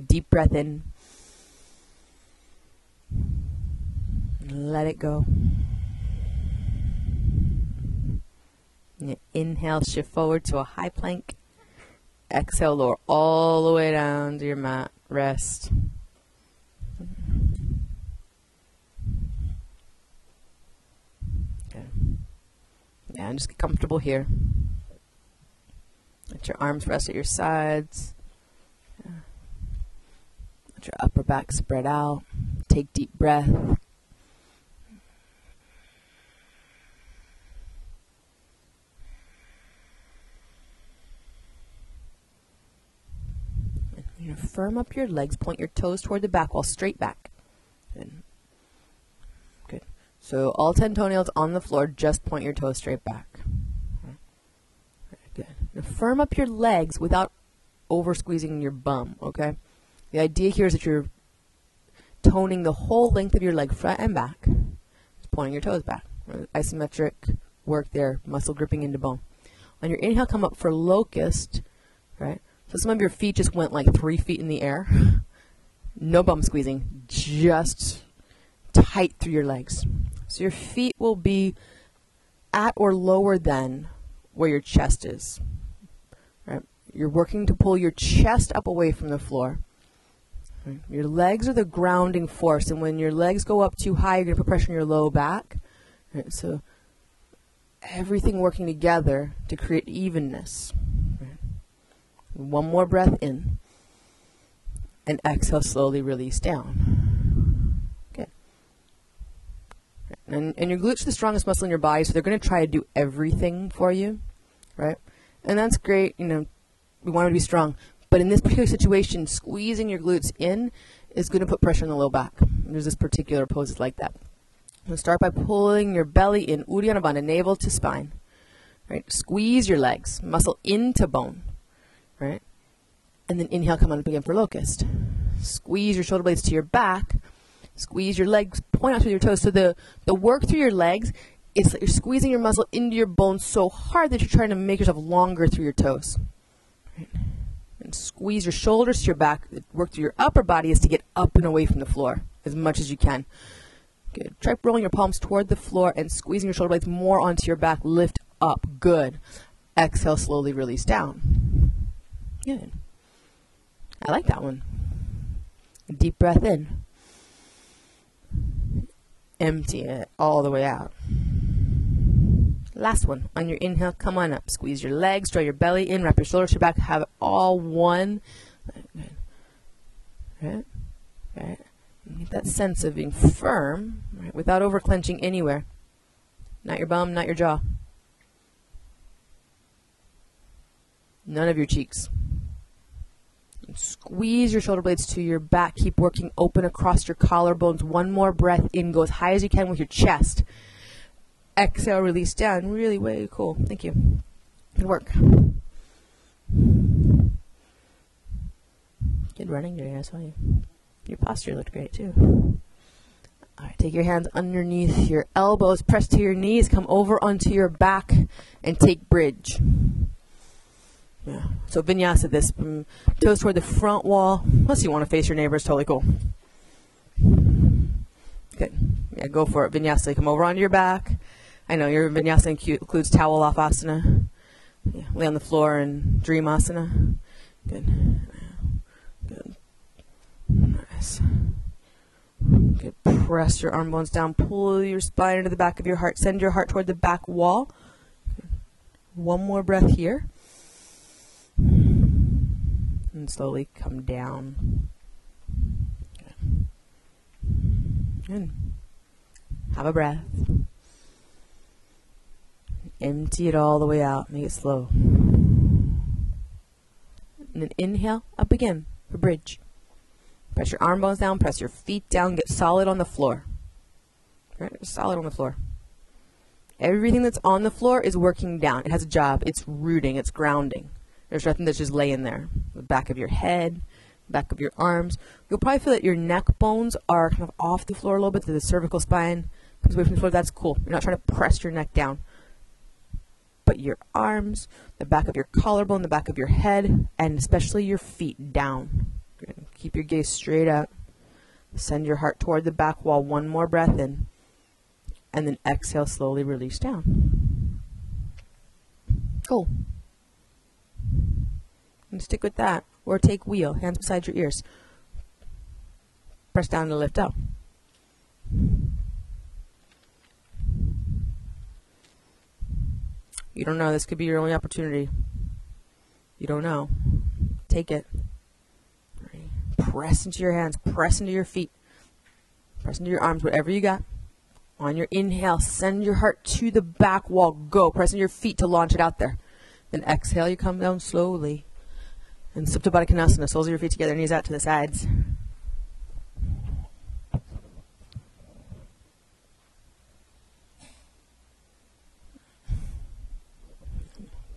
Deep breath in. Let it go. Inhale, shift forward to a high plank. Exhale, lower all the way down to your mat. Rest. And just get comfortable here. Let your arms rest at your sides. Let your upper back spread out. Take deep breath. You're firm up your legs, point your toes toward the back wall, straight back. Good. So all ten toenails on the floor, just point your toes straight back. Good. Now firm up your legs without over squeezing your bum, okay? The idea here is that you're toning the whole length of your leg, front and back, just pointing your toes back. Isometric work there, muscle gripping into bone. On your inhale, come up for locust, right? So some of your feet just went like three feet in the air. <laughs> No bum squeezing, just tight through your legs. So your feet will be at or lower than where your chest is. Right? You're working to pull your chest up away from the floor. Right? Your legs are the grounding force, and when your legs go up too high, you're going to put pressure on your low back. Right? So everything working together to create evenness. One more breath in. And exhale, slowly release down. Good. And, and your glutes are the strongest muscle in your body, so they're going to try to do everything for you, right? And that's great. You know, we want them to be strong. But in this particular situation, squeezing your glutes in is going to put pressure on the low back. There's this particular poses like that. We'll start by pulling your belly in, Uddiyana Bandha, navel to spine. Right? Squeeze your legs, muscle into bone right? And then inhale, come on up again for locust. Squeeze your shoulder blades to your back. Squeeze your legs, point out through your toes. So the, the work through your legs is that you're squeezing your muscle into your bones so hard that you're trying to make yourself longer through your toes. Right? And squeeze your shoulders to your back. The work through your upper body is to get up and away from the floor as much as you can. Good. Try rolling your palms toward the floor and squeezing your shoulder blades more onto your back. Lift up. Good. Exhale, slowly release down. Good. I like that one. Deep breath in. Empty it all the way out. Last one. On your inhale, come on up. Squeeze your legs, draw your belly in, wrap your shoulders to your back, have it all one. Right? Right? Get that sense of being firm, right, without over clenching anywhere. Not your bum, not your jaw. None of your cheeks. Squeeze your shoulder blades to your back. Keep working open across your collarbones. One more breath in. Go as high as you can with your chest. Exhale, release down. Really way cool. Thank you. Good work. Good running today, I saw you. Your posture looked great too. All right, take your hands underneath your elbows, press to your knees, come over onto your back, and take bridge. Yeah. So vinyasa this mm, from toes toward the front wall. Unless you want to face your neighbors, totally cool. Good. Yeah, go for it. Vinyasa. Come over onto your back. I know your vinyasa includes towel off asana. Yeah, lay on the floor and dream asana. Good. Good. Nice. Good. Press your arm bones down. Pull your spine into the back of your heart. Send your heart toward the back wall. One more breath here and slowly come down. Good. Have a breath. Empty it all the way out. Make it slow. And then inhale up again for bridge. Press your arm bones down, press your feet down, get solid on the floor. Right? Solid on the floor. Everything that's on the floor is working down. It has a job. It's rooting, it's grounding. There's nothing that's just laying there. The back of your head, back of your arms. You'll probably feel that your neck bones are kind of off the floor a little bit, that the cervical spine comes away from the floor. That's cool. You're not trying to press your neck down. But your arms, the back of your collarbone, the back of your head, and especially your feet down. Keep your gaze straight up. Send your heart toward the back wall. One more breath in. And then exhale, slowly release down. Cool. And stick with that. Or take wheel, hands beside your ears. Press down to lift up. You don't know. This could be your only opportunity. You don't know. Take it. Press into your hands. Press into your feet. Press into your arms, whatever you got. On your inhale, send your heart to the back wall. Go. Press into your feet to launch it out there. Then exhale, you come down slowly. And Supta Baddha Konasana, soles of your feet together, knees out to the sides.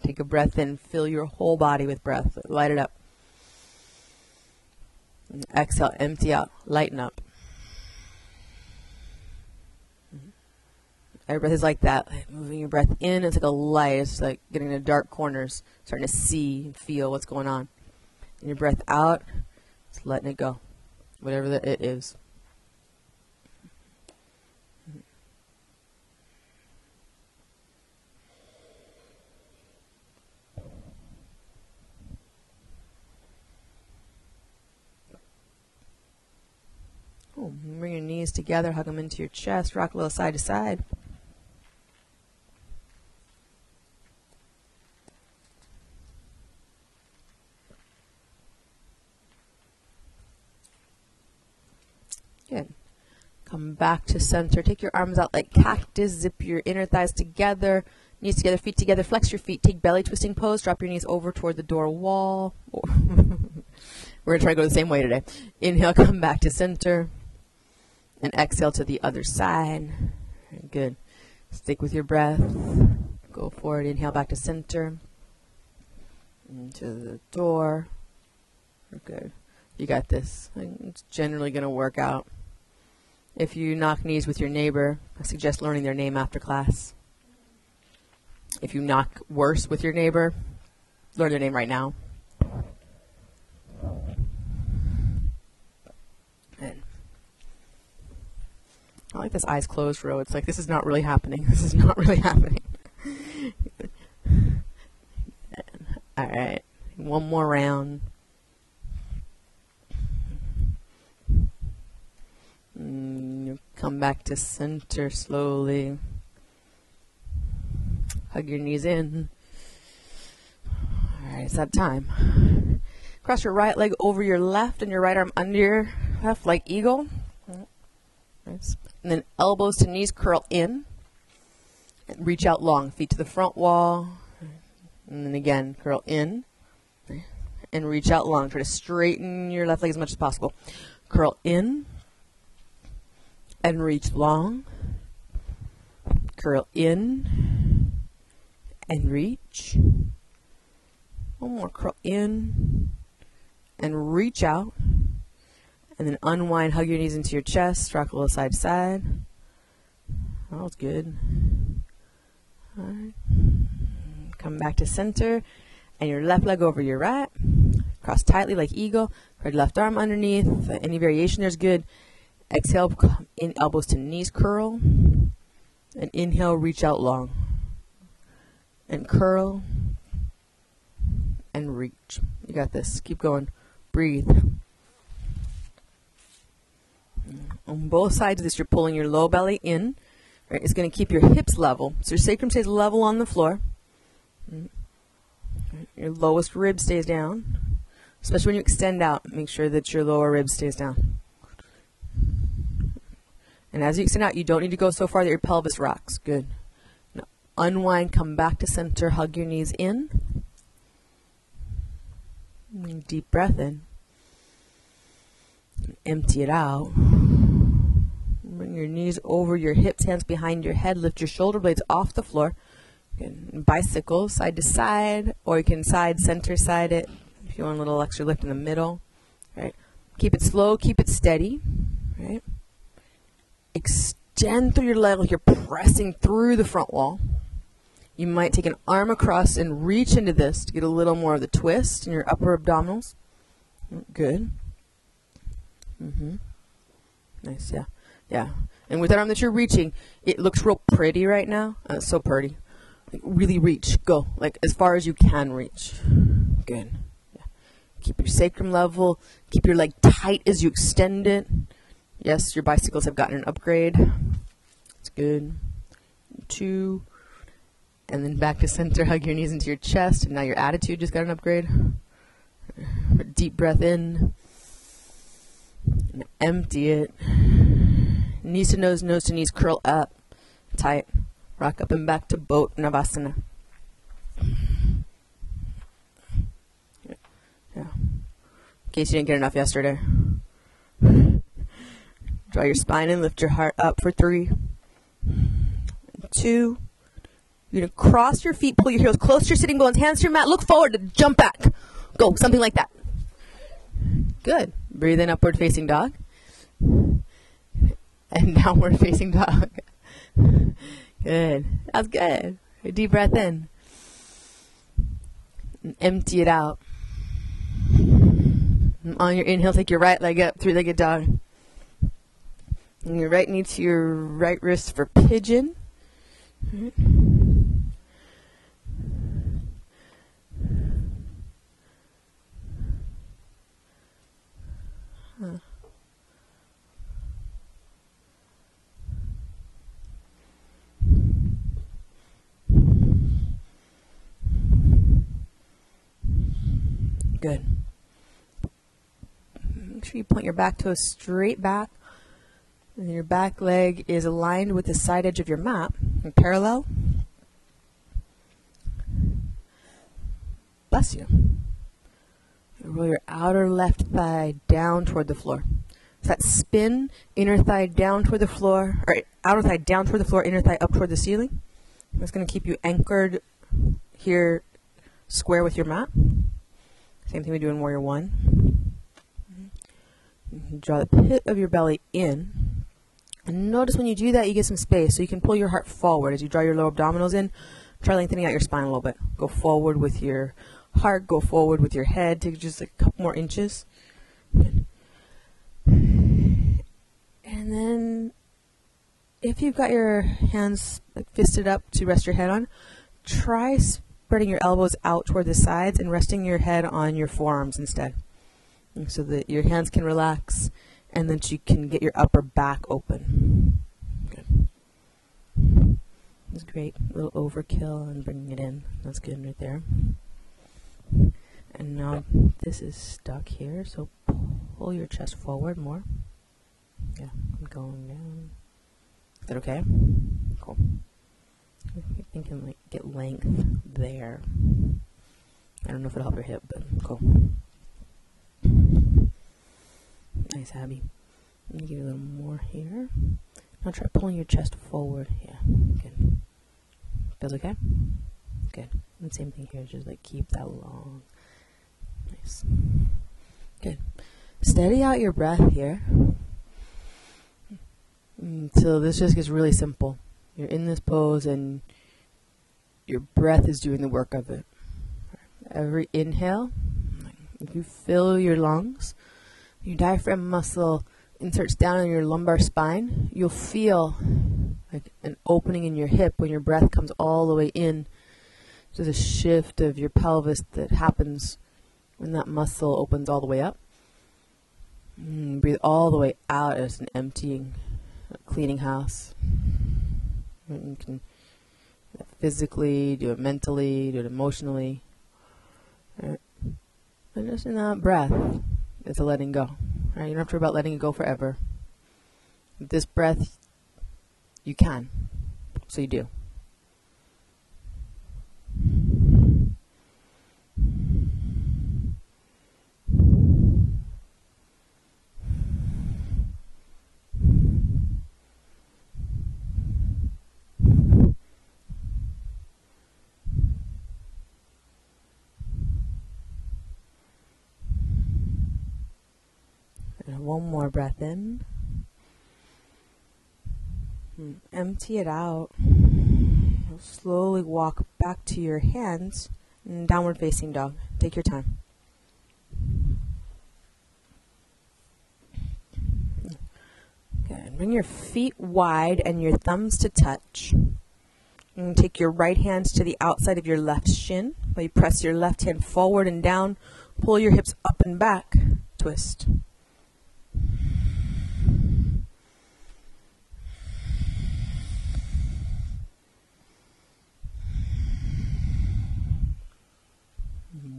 Take a breath in, fill your whole body with breath, light it up. And exhale, empty out, lighten up. Every breath is like that. Moving your breath in, it's like a light. It's like getting into dark corners, starting to see and feel what's going on. And your breath out, just letting it go, whatever that it is. Cool. Bring your knees together, hug them into your chest, rock a little side to side. Good. Come back to center. Take your arms out like cactus. Zip your inner thighs together. Knees together, feet together. Flex your feet. Take belly twisting pose. Drop your knees over toward the door wall. <laughs> We're going to try to go the same way today. Inhale, <laughs> come back to center. And exhale to the other side. Good. Stick with your breath. Go forward. Inhale back to center. Into the door. Good. You got this. It's generally going to work out. If you knock knees with your neighbor, I suggest learning their name after class. If you knock worse with your neighbor, learn their name right now. I like this eyes closed row. It's like this is not really happening. <laughs> This is not really happening. <laughs> All right, one more round. Mm, come back to center slowly. Hug your knees in. All right, it's that time. Cross your right leg over your left and your right arm under your left like eagle. Nice. And then elbows to knees curl in. And Reach out long, feet to the front wall. And then again, curl in. And reach out long. Try to straighten your left leg as much as possible. Curl in and reach long. Curl in and reach. One more curl in and reach out. And then unwind, hug your knees into your chest, rock a little side to side. That was good. All right. Come back to center and your left leg over your right. Cross tightly like eagle. Right left arm underneath. Any variation there is good. Exhale, in elbows to knees curl. And inhale, reach out long. And curl. And reach. You got this. Keep going. Breathe. On both sides of this, you're pulling your low belly in. Right? It's going to keep your hips level. So your sacrum stays level on the floor. Your lowest rib stays down. Especially when you extend out, make sure that your lower rib stays down. And as you extend out, you don't need to go so far that your pelvis rocks. Good. Now, unwind, come back to center, hug your knees in. Deep breath in. Empty it out. Bring your knees over your hips, hands behind your head. Lift your shoulder blades off the floor. Can bicycle side to side, or you can side center side it if you want a little extra lift in the middle. Right? Keep it slow, keep it steady. Right? Extend through your leg like you're pressing through the front wall. You might take an arm across and reach into this to get a little more of the twist in your upper abdominals. Good. Mm-hmm. Nice, yeah. Yeah. And with that arm that you're reaching, it looks real pretty right now. Uh, so pretty. Like, really reach. Go. Like as far as you can reach. Good. Yeah. Keep your sacrum level. Keep your leg tight as you extend it. Yes, your bicycles have gotten an upgrade. It's good. Two. And then back to center. <laughs> Hug your knees into your chest. And now your attitude just got an upgrade. Deep breath in. And empty it. Knees to nose, nose to knees, curl up. Tight. Rock up and back to boat navasana. Yeah. In case you didn't get enough yesterday. Draw your spine and lift your heart up for three. Two. You're going to cross your feet, pull your heels close to your sitting bones, hands to your mat, look forward, to jump back. Go, something like that. Good. Breathe in, upward facing dog. And <laughs> downward facing dog. Good. That's good. A deep breath in. And empty it out. On your inhale, take your right leg up, three legged dog. And your right knee to your right wrist for pigeon. Good. Make sure you point your back toe straight back. And your back leg is aligned with the side edge of your mat, parallel. Bless you. Roll your outer left thigh down toward the floor. So that spin, inner thigh down toward the floor, or outer thigh down toward the floor, inner thigh up toward the ceiling. That's going to keep you anchored here, square with your mat. Same thing we do in Warrior One. Mm-hmm. Draw the pit of your belly in. And notice when you do that, you get some space. So you can pull your heart forward as you draw your lower abdominals in. Try lengthening out your spine a little bit. Go forward with your heart. Go forward with your head. Take just a couple more inches. And then, if you've got your hands fisted up to rest your head on, try spreading your elbows out toward the sides and resting your head on your forearms instead. So that your hands can relax and then you can get your upper back open. Good. That's great. A little overkill and bringing it in. That's good right there. And now this is stuck here, so pull your chest forward more. Yeah, I'm going down. Is that okay? Cool. I think I might get length there. I don't know if it'll help your hip, but cool. Nice, Abby. Let me give you a little more here. Now try pulling your chest forward. Yeah, good. Feels okay? Good. And same thing here, just like keep that long. Nice. Good. Steady out your breath here. Mm, so this just gets really simple. You're in this pose and your breath is doing the work of it. Every inhale, if you fill your lungs, your diaphragm muscle inserts down in your lumbar spine, you'll feel like an opening in your hip when your breath comes all the way in to the shift of your pelvis that happens when that muscle opens all the way up. And breathe all the way out as an emptying, cleaning house. You can physically, do it mentally, do it emotionally. Uh, and just in that breath, it's a letting go. Right? You don't have to worry about letting it go forever. With this breath, you can. So you do. One more breath in. And empty it out. Slowly walk back to your hands and downward facing dog. Take your time. Good. Bring your feet wide and your thumbs to touch. And take your right hands to the outside of your left shin. While you press your left hand forward and down, pull your hips up and back. Twist.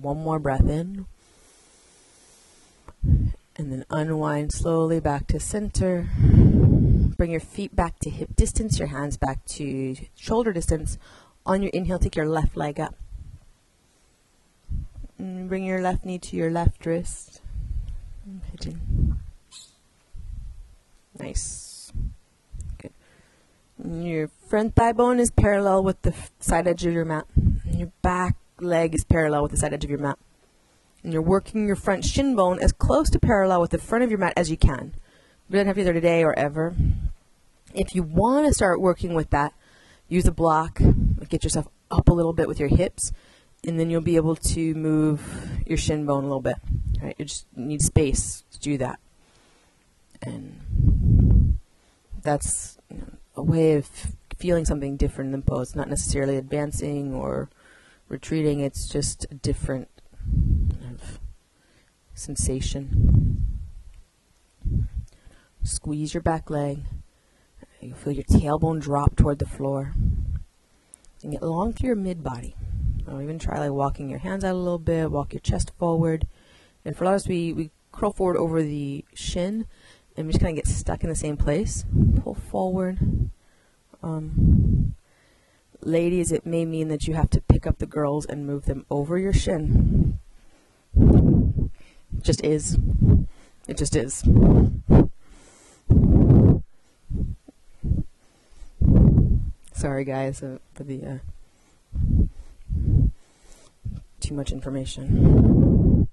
One more breath in. And then unwind slowly back to center. Bring your feet back to hip distance, your hands back to shoulder distance. On your inhale, take your left leg up. And bring your left knee to your left wrist. Pigeon. Nice. Good. Your front thigh bone is parallel with the side edge of your mat. Your back leg is parallel with the side edge of your mat. And you're working your front shin bone as close to parallel with the front of your mat as you can. You don't have to either today or ever. If you want to start working with that, use a block, get yourself up a little bit with your hips, and then you'll be able to move your shin bone a little bit. Right? You just need space to do that. And that's you know, a way of feeling something different than pose, not necessarily advancing or retreating, it's just a different kind of sensation. Squeeze your back leg. You feel your tailbone drop toward the floor. And get long through your mid body. Or even try like walking your hands out a little bit, walk your chest forward. And for a lot of us, we, we curl forward over the shin and we just kind of get stuck in the same place. Pull forward. Um, ladies, it may mean that you have to pick up the girls and move them over your shin. It just is. It just is. Sorry, guys, uh, for the uh, too much information.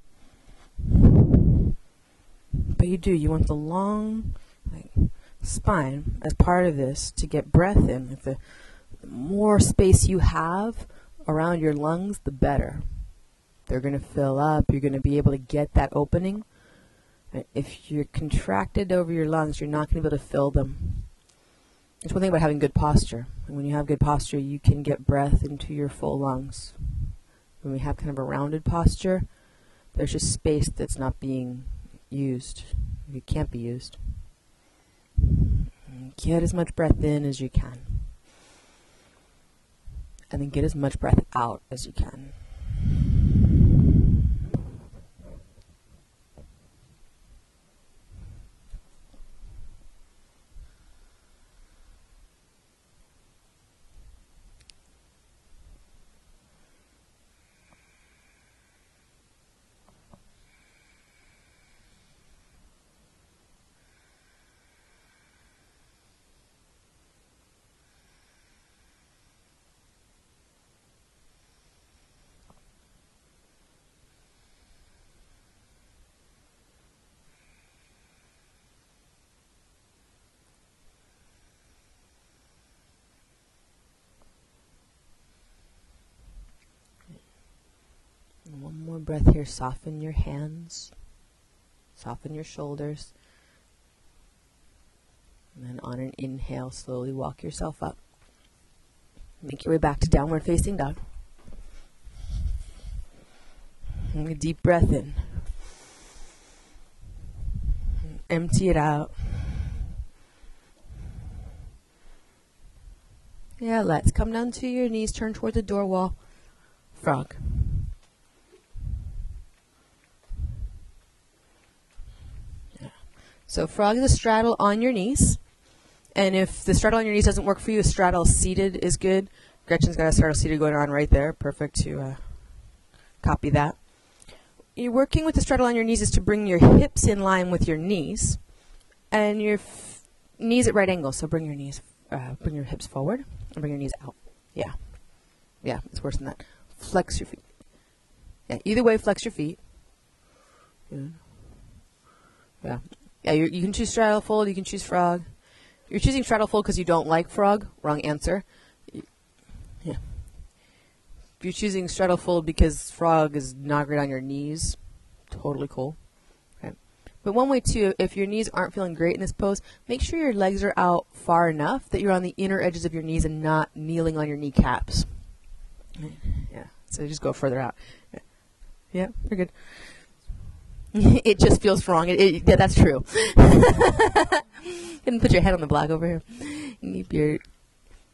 But you do. You want the long like, spine as part of this to get breath in. The, the more space you have around your lungs, the better. They're going to fill up. You're going to be able to get that opening. If you're contracted over your lungs, you're not going to be able to fill them. It's one thing about having good posture. And when you have good posture, you can get breath into your full lungs. When we have kind of a rounded posture, there's just space that's not being used. It can't be used. Get as much breath in as you can. And then get as much breath out as you can. One more breath here. Soften your hands, soften your shoulders. And then on an inhale, slowly walk yourself up. Make your way back to downward facing dog. And a deep breath in. Empty it out. Yeah, let's come down to your knees, turn toward the door wall. Frog. So frog a straddle on your knees. And if the straddle on your knees doesn't work for you, a straddle seated is good. Gretchen's got a straddle seated going on right there. Perfect to uh, copy that. You're working with the straddle on your knees is to bring your hips in line with your knees, and your knees at right angles. So bring your knees, uh, bring your hips forward, and bring your knees out. Yeah, yeah, it's worse than that. Flex your feet. Yeah, either way, flex your feet. Good. Yeah, Yeah, you, you can choose straddle fold. You can choose frog. You're choosing straddle fold because you don't like frog. Wrong answer. Yeah. If you're choosing straddle fold because frog is not great on your knees, totally cool. Okay. But one way too, if your knees aren't feeling great in this pose, make sure your legs are out far enough that you're on the inner edges of your knees and not kneeling on your kneecaps. Yeah. So just go further out. Yeah you're good. <laughs> it just feels wrong. It, it, yeah, that's true. <laughs> and put your head on the block over here. Keep your.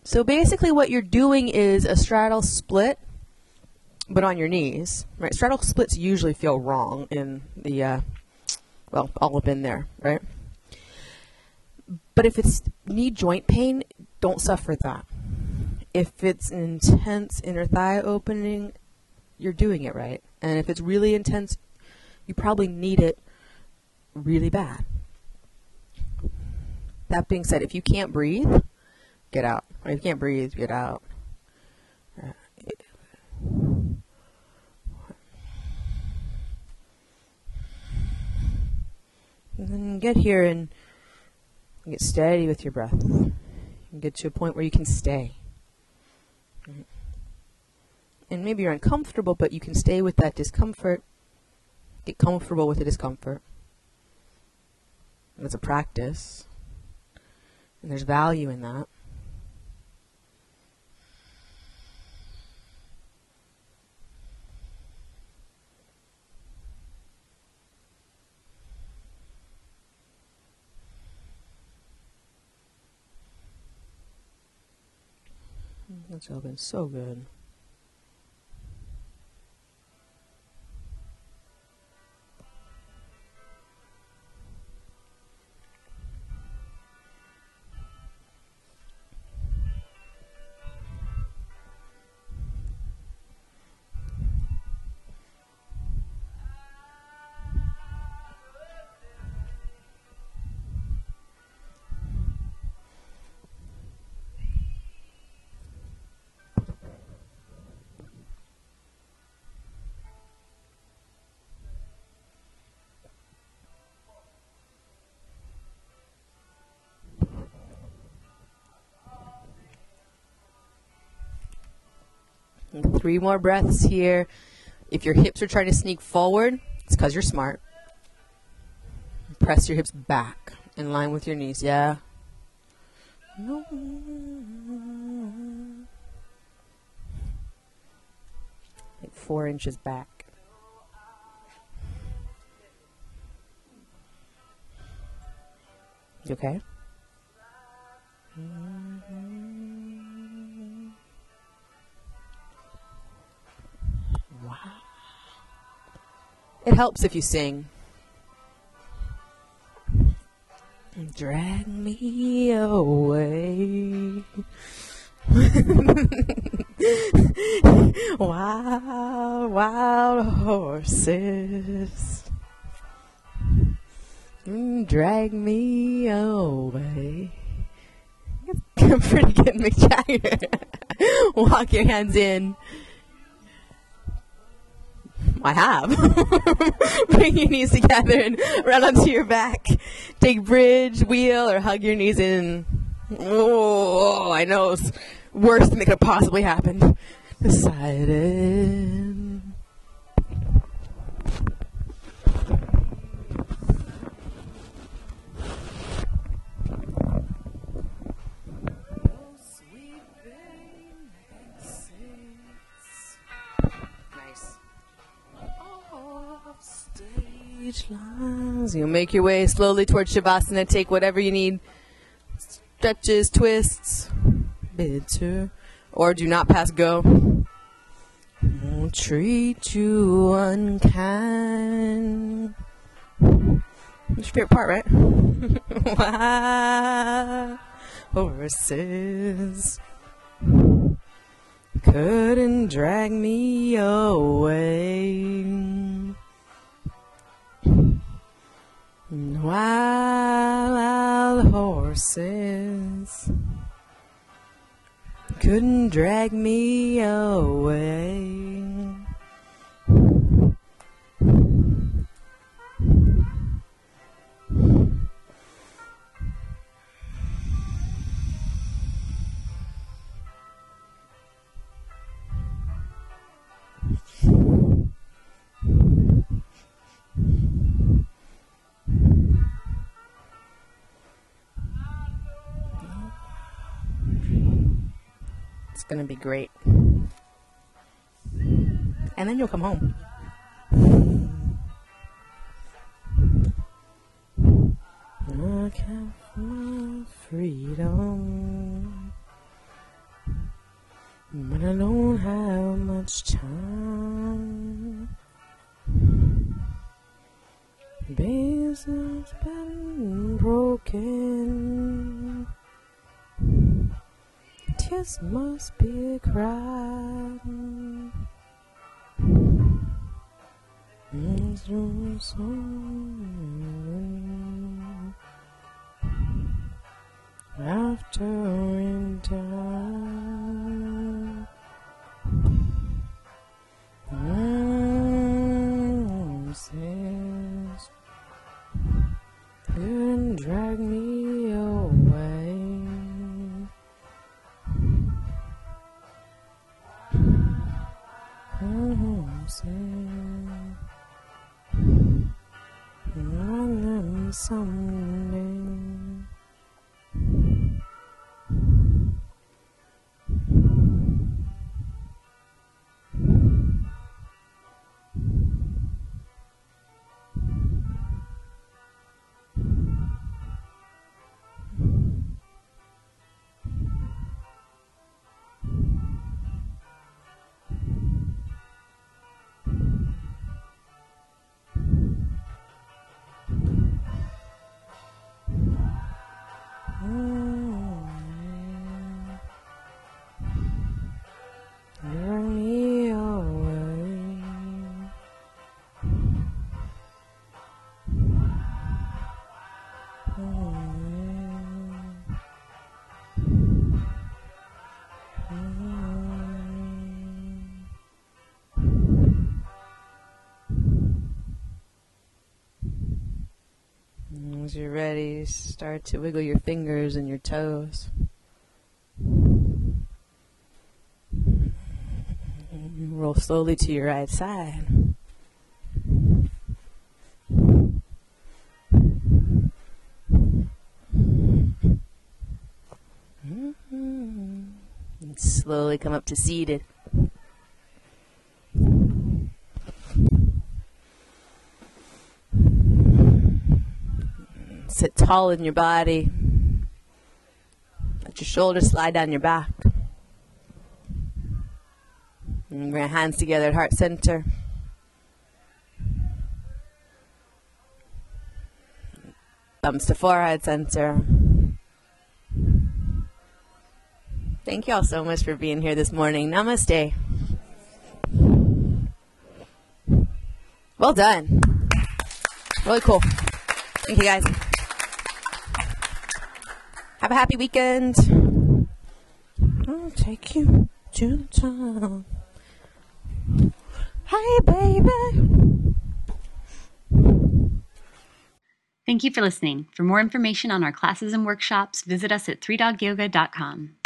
So basically, what you're doing is a straddle split, but on your knees. Right? Straddle splits usually feel wrong in the, uh, well, all up in there, right? But if it's knee joint pain, don't suffer that. If it's an intense inner thigh opening, you're doing it right. And if it's really intense, you probably need it really bad. That being said, if you can't breathe, get out. Or if you can't breathe, get out. And then get here and get steady with your breath. And get to a point where you can stay. And maybe you're uncomfortable, but you can stay with that discomfort Get comfortable with the discomfort. And it's a practice. And there's value in that. That's all been so good. Three more breaths here. If your hips are trying to sneak forward, it's because you're smart. Press your hips back in line with your knees. Yeah. Like four inches back. You okay? Mm-hmm. It helps if you sing. Drag me away. <laughs> wild, wild horses. Mm, drag me away. <laughs> I'm Pretty good, Mick Jagger. <laughs> Walk your hands in. I have. <laughs> Bring your knees together and run onto your back. Take bridge, wheel, or hug your knees in. Oh, I know it's worse than it could have possibly happen. Decided. Lines. You'll make your way slowly towards Shavasana. Take whatever you need. Stretches, twists, bitter, or do not pass go. Won't treat you unkind. That's your favorite part, right? <laughs> Why horses couldn't drag me away. Wild horses couldn't drag me away. Going to be great. And then you'll come home. I can't my freedom, but I don't have much time. Business been broken. Tears must be your song. After winter. Roses couldn't drag me run As you're ready, start to wiggle your fingers and your toes. Roll slowly to your right side. Mhm. And slowly come up to seated. Sit tall in your body. Let your shoulders slide down your back. And bring your hands together at heart center. Thumbs to forehead center. Thank you all so much for being here this morning. Namaste. Well done. Really cool. Thank you guys. Have a happy weekend. I'll take you to town. Hey, baby. Thank you for listening. For more information on our classes and workshops, visit us at 3dogyoga.com.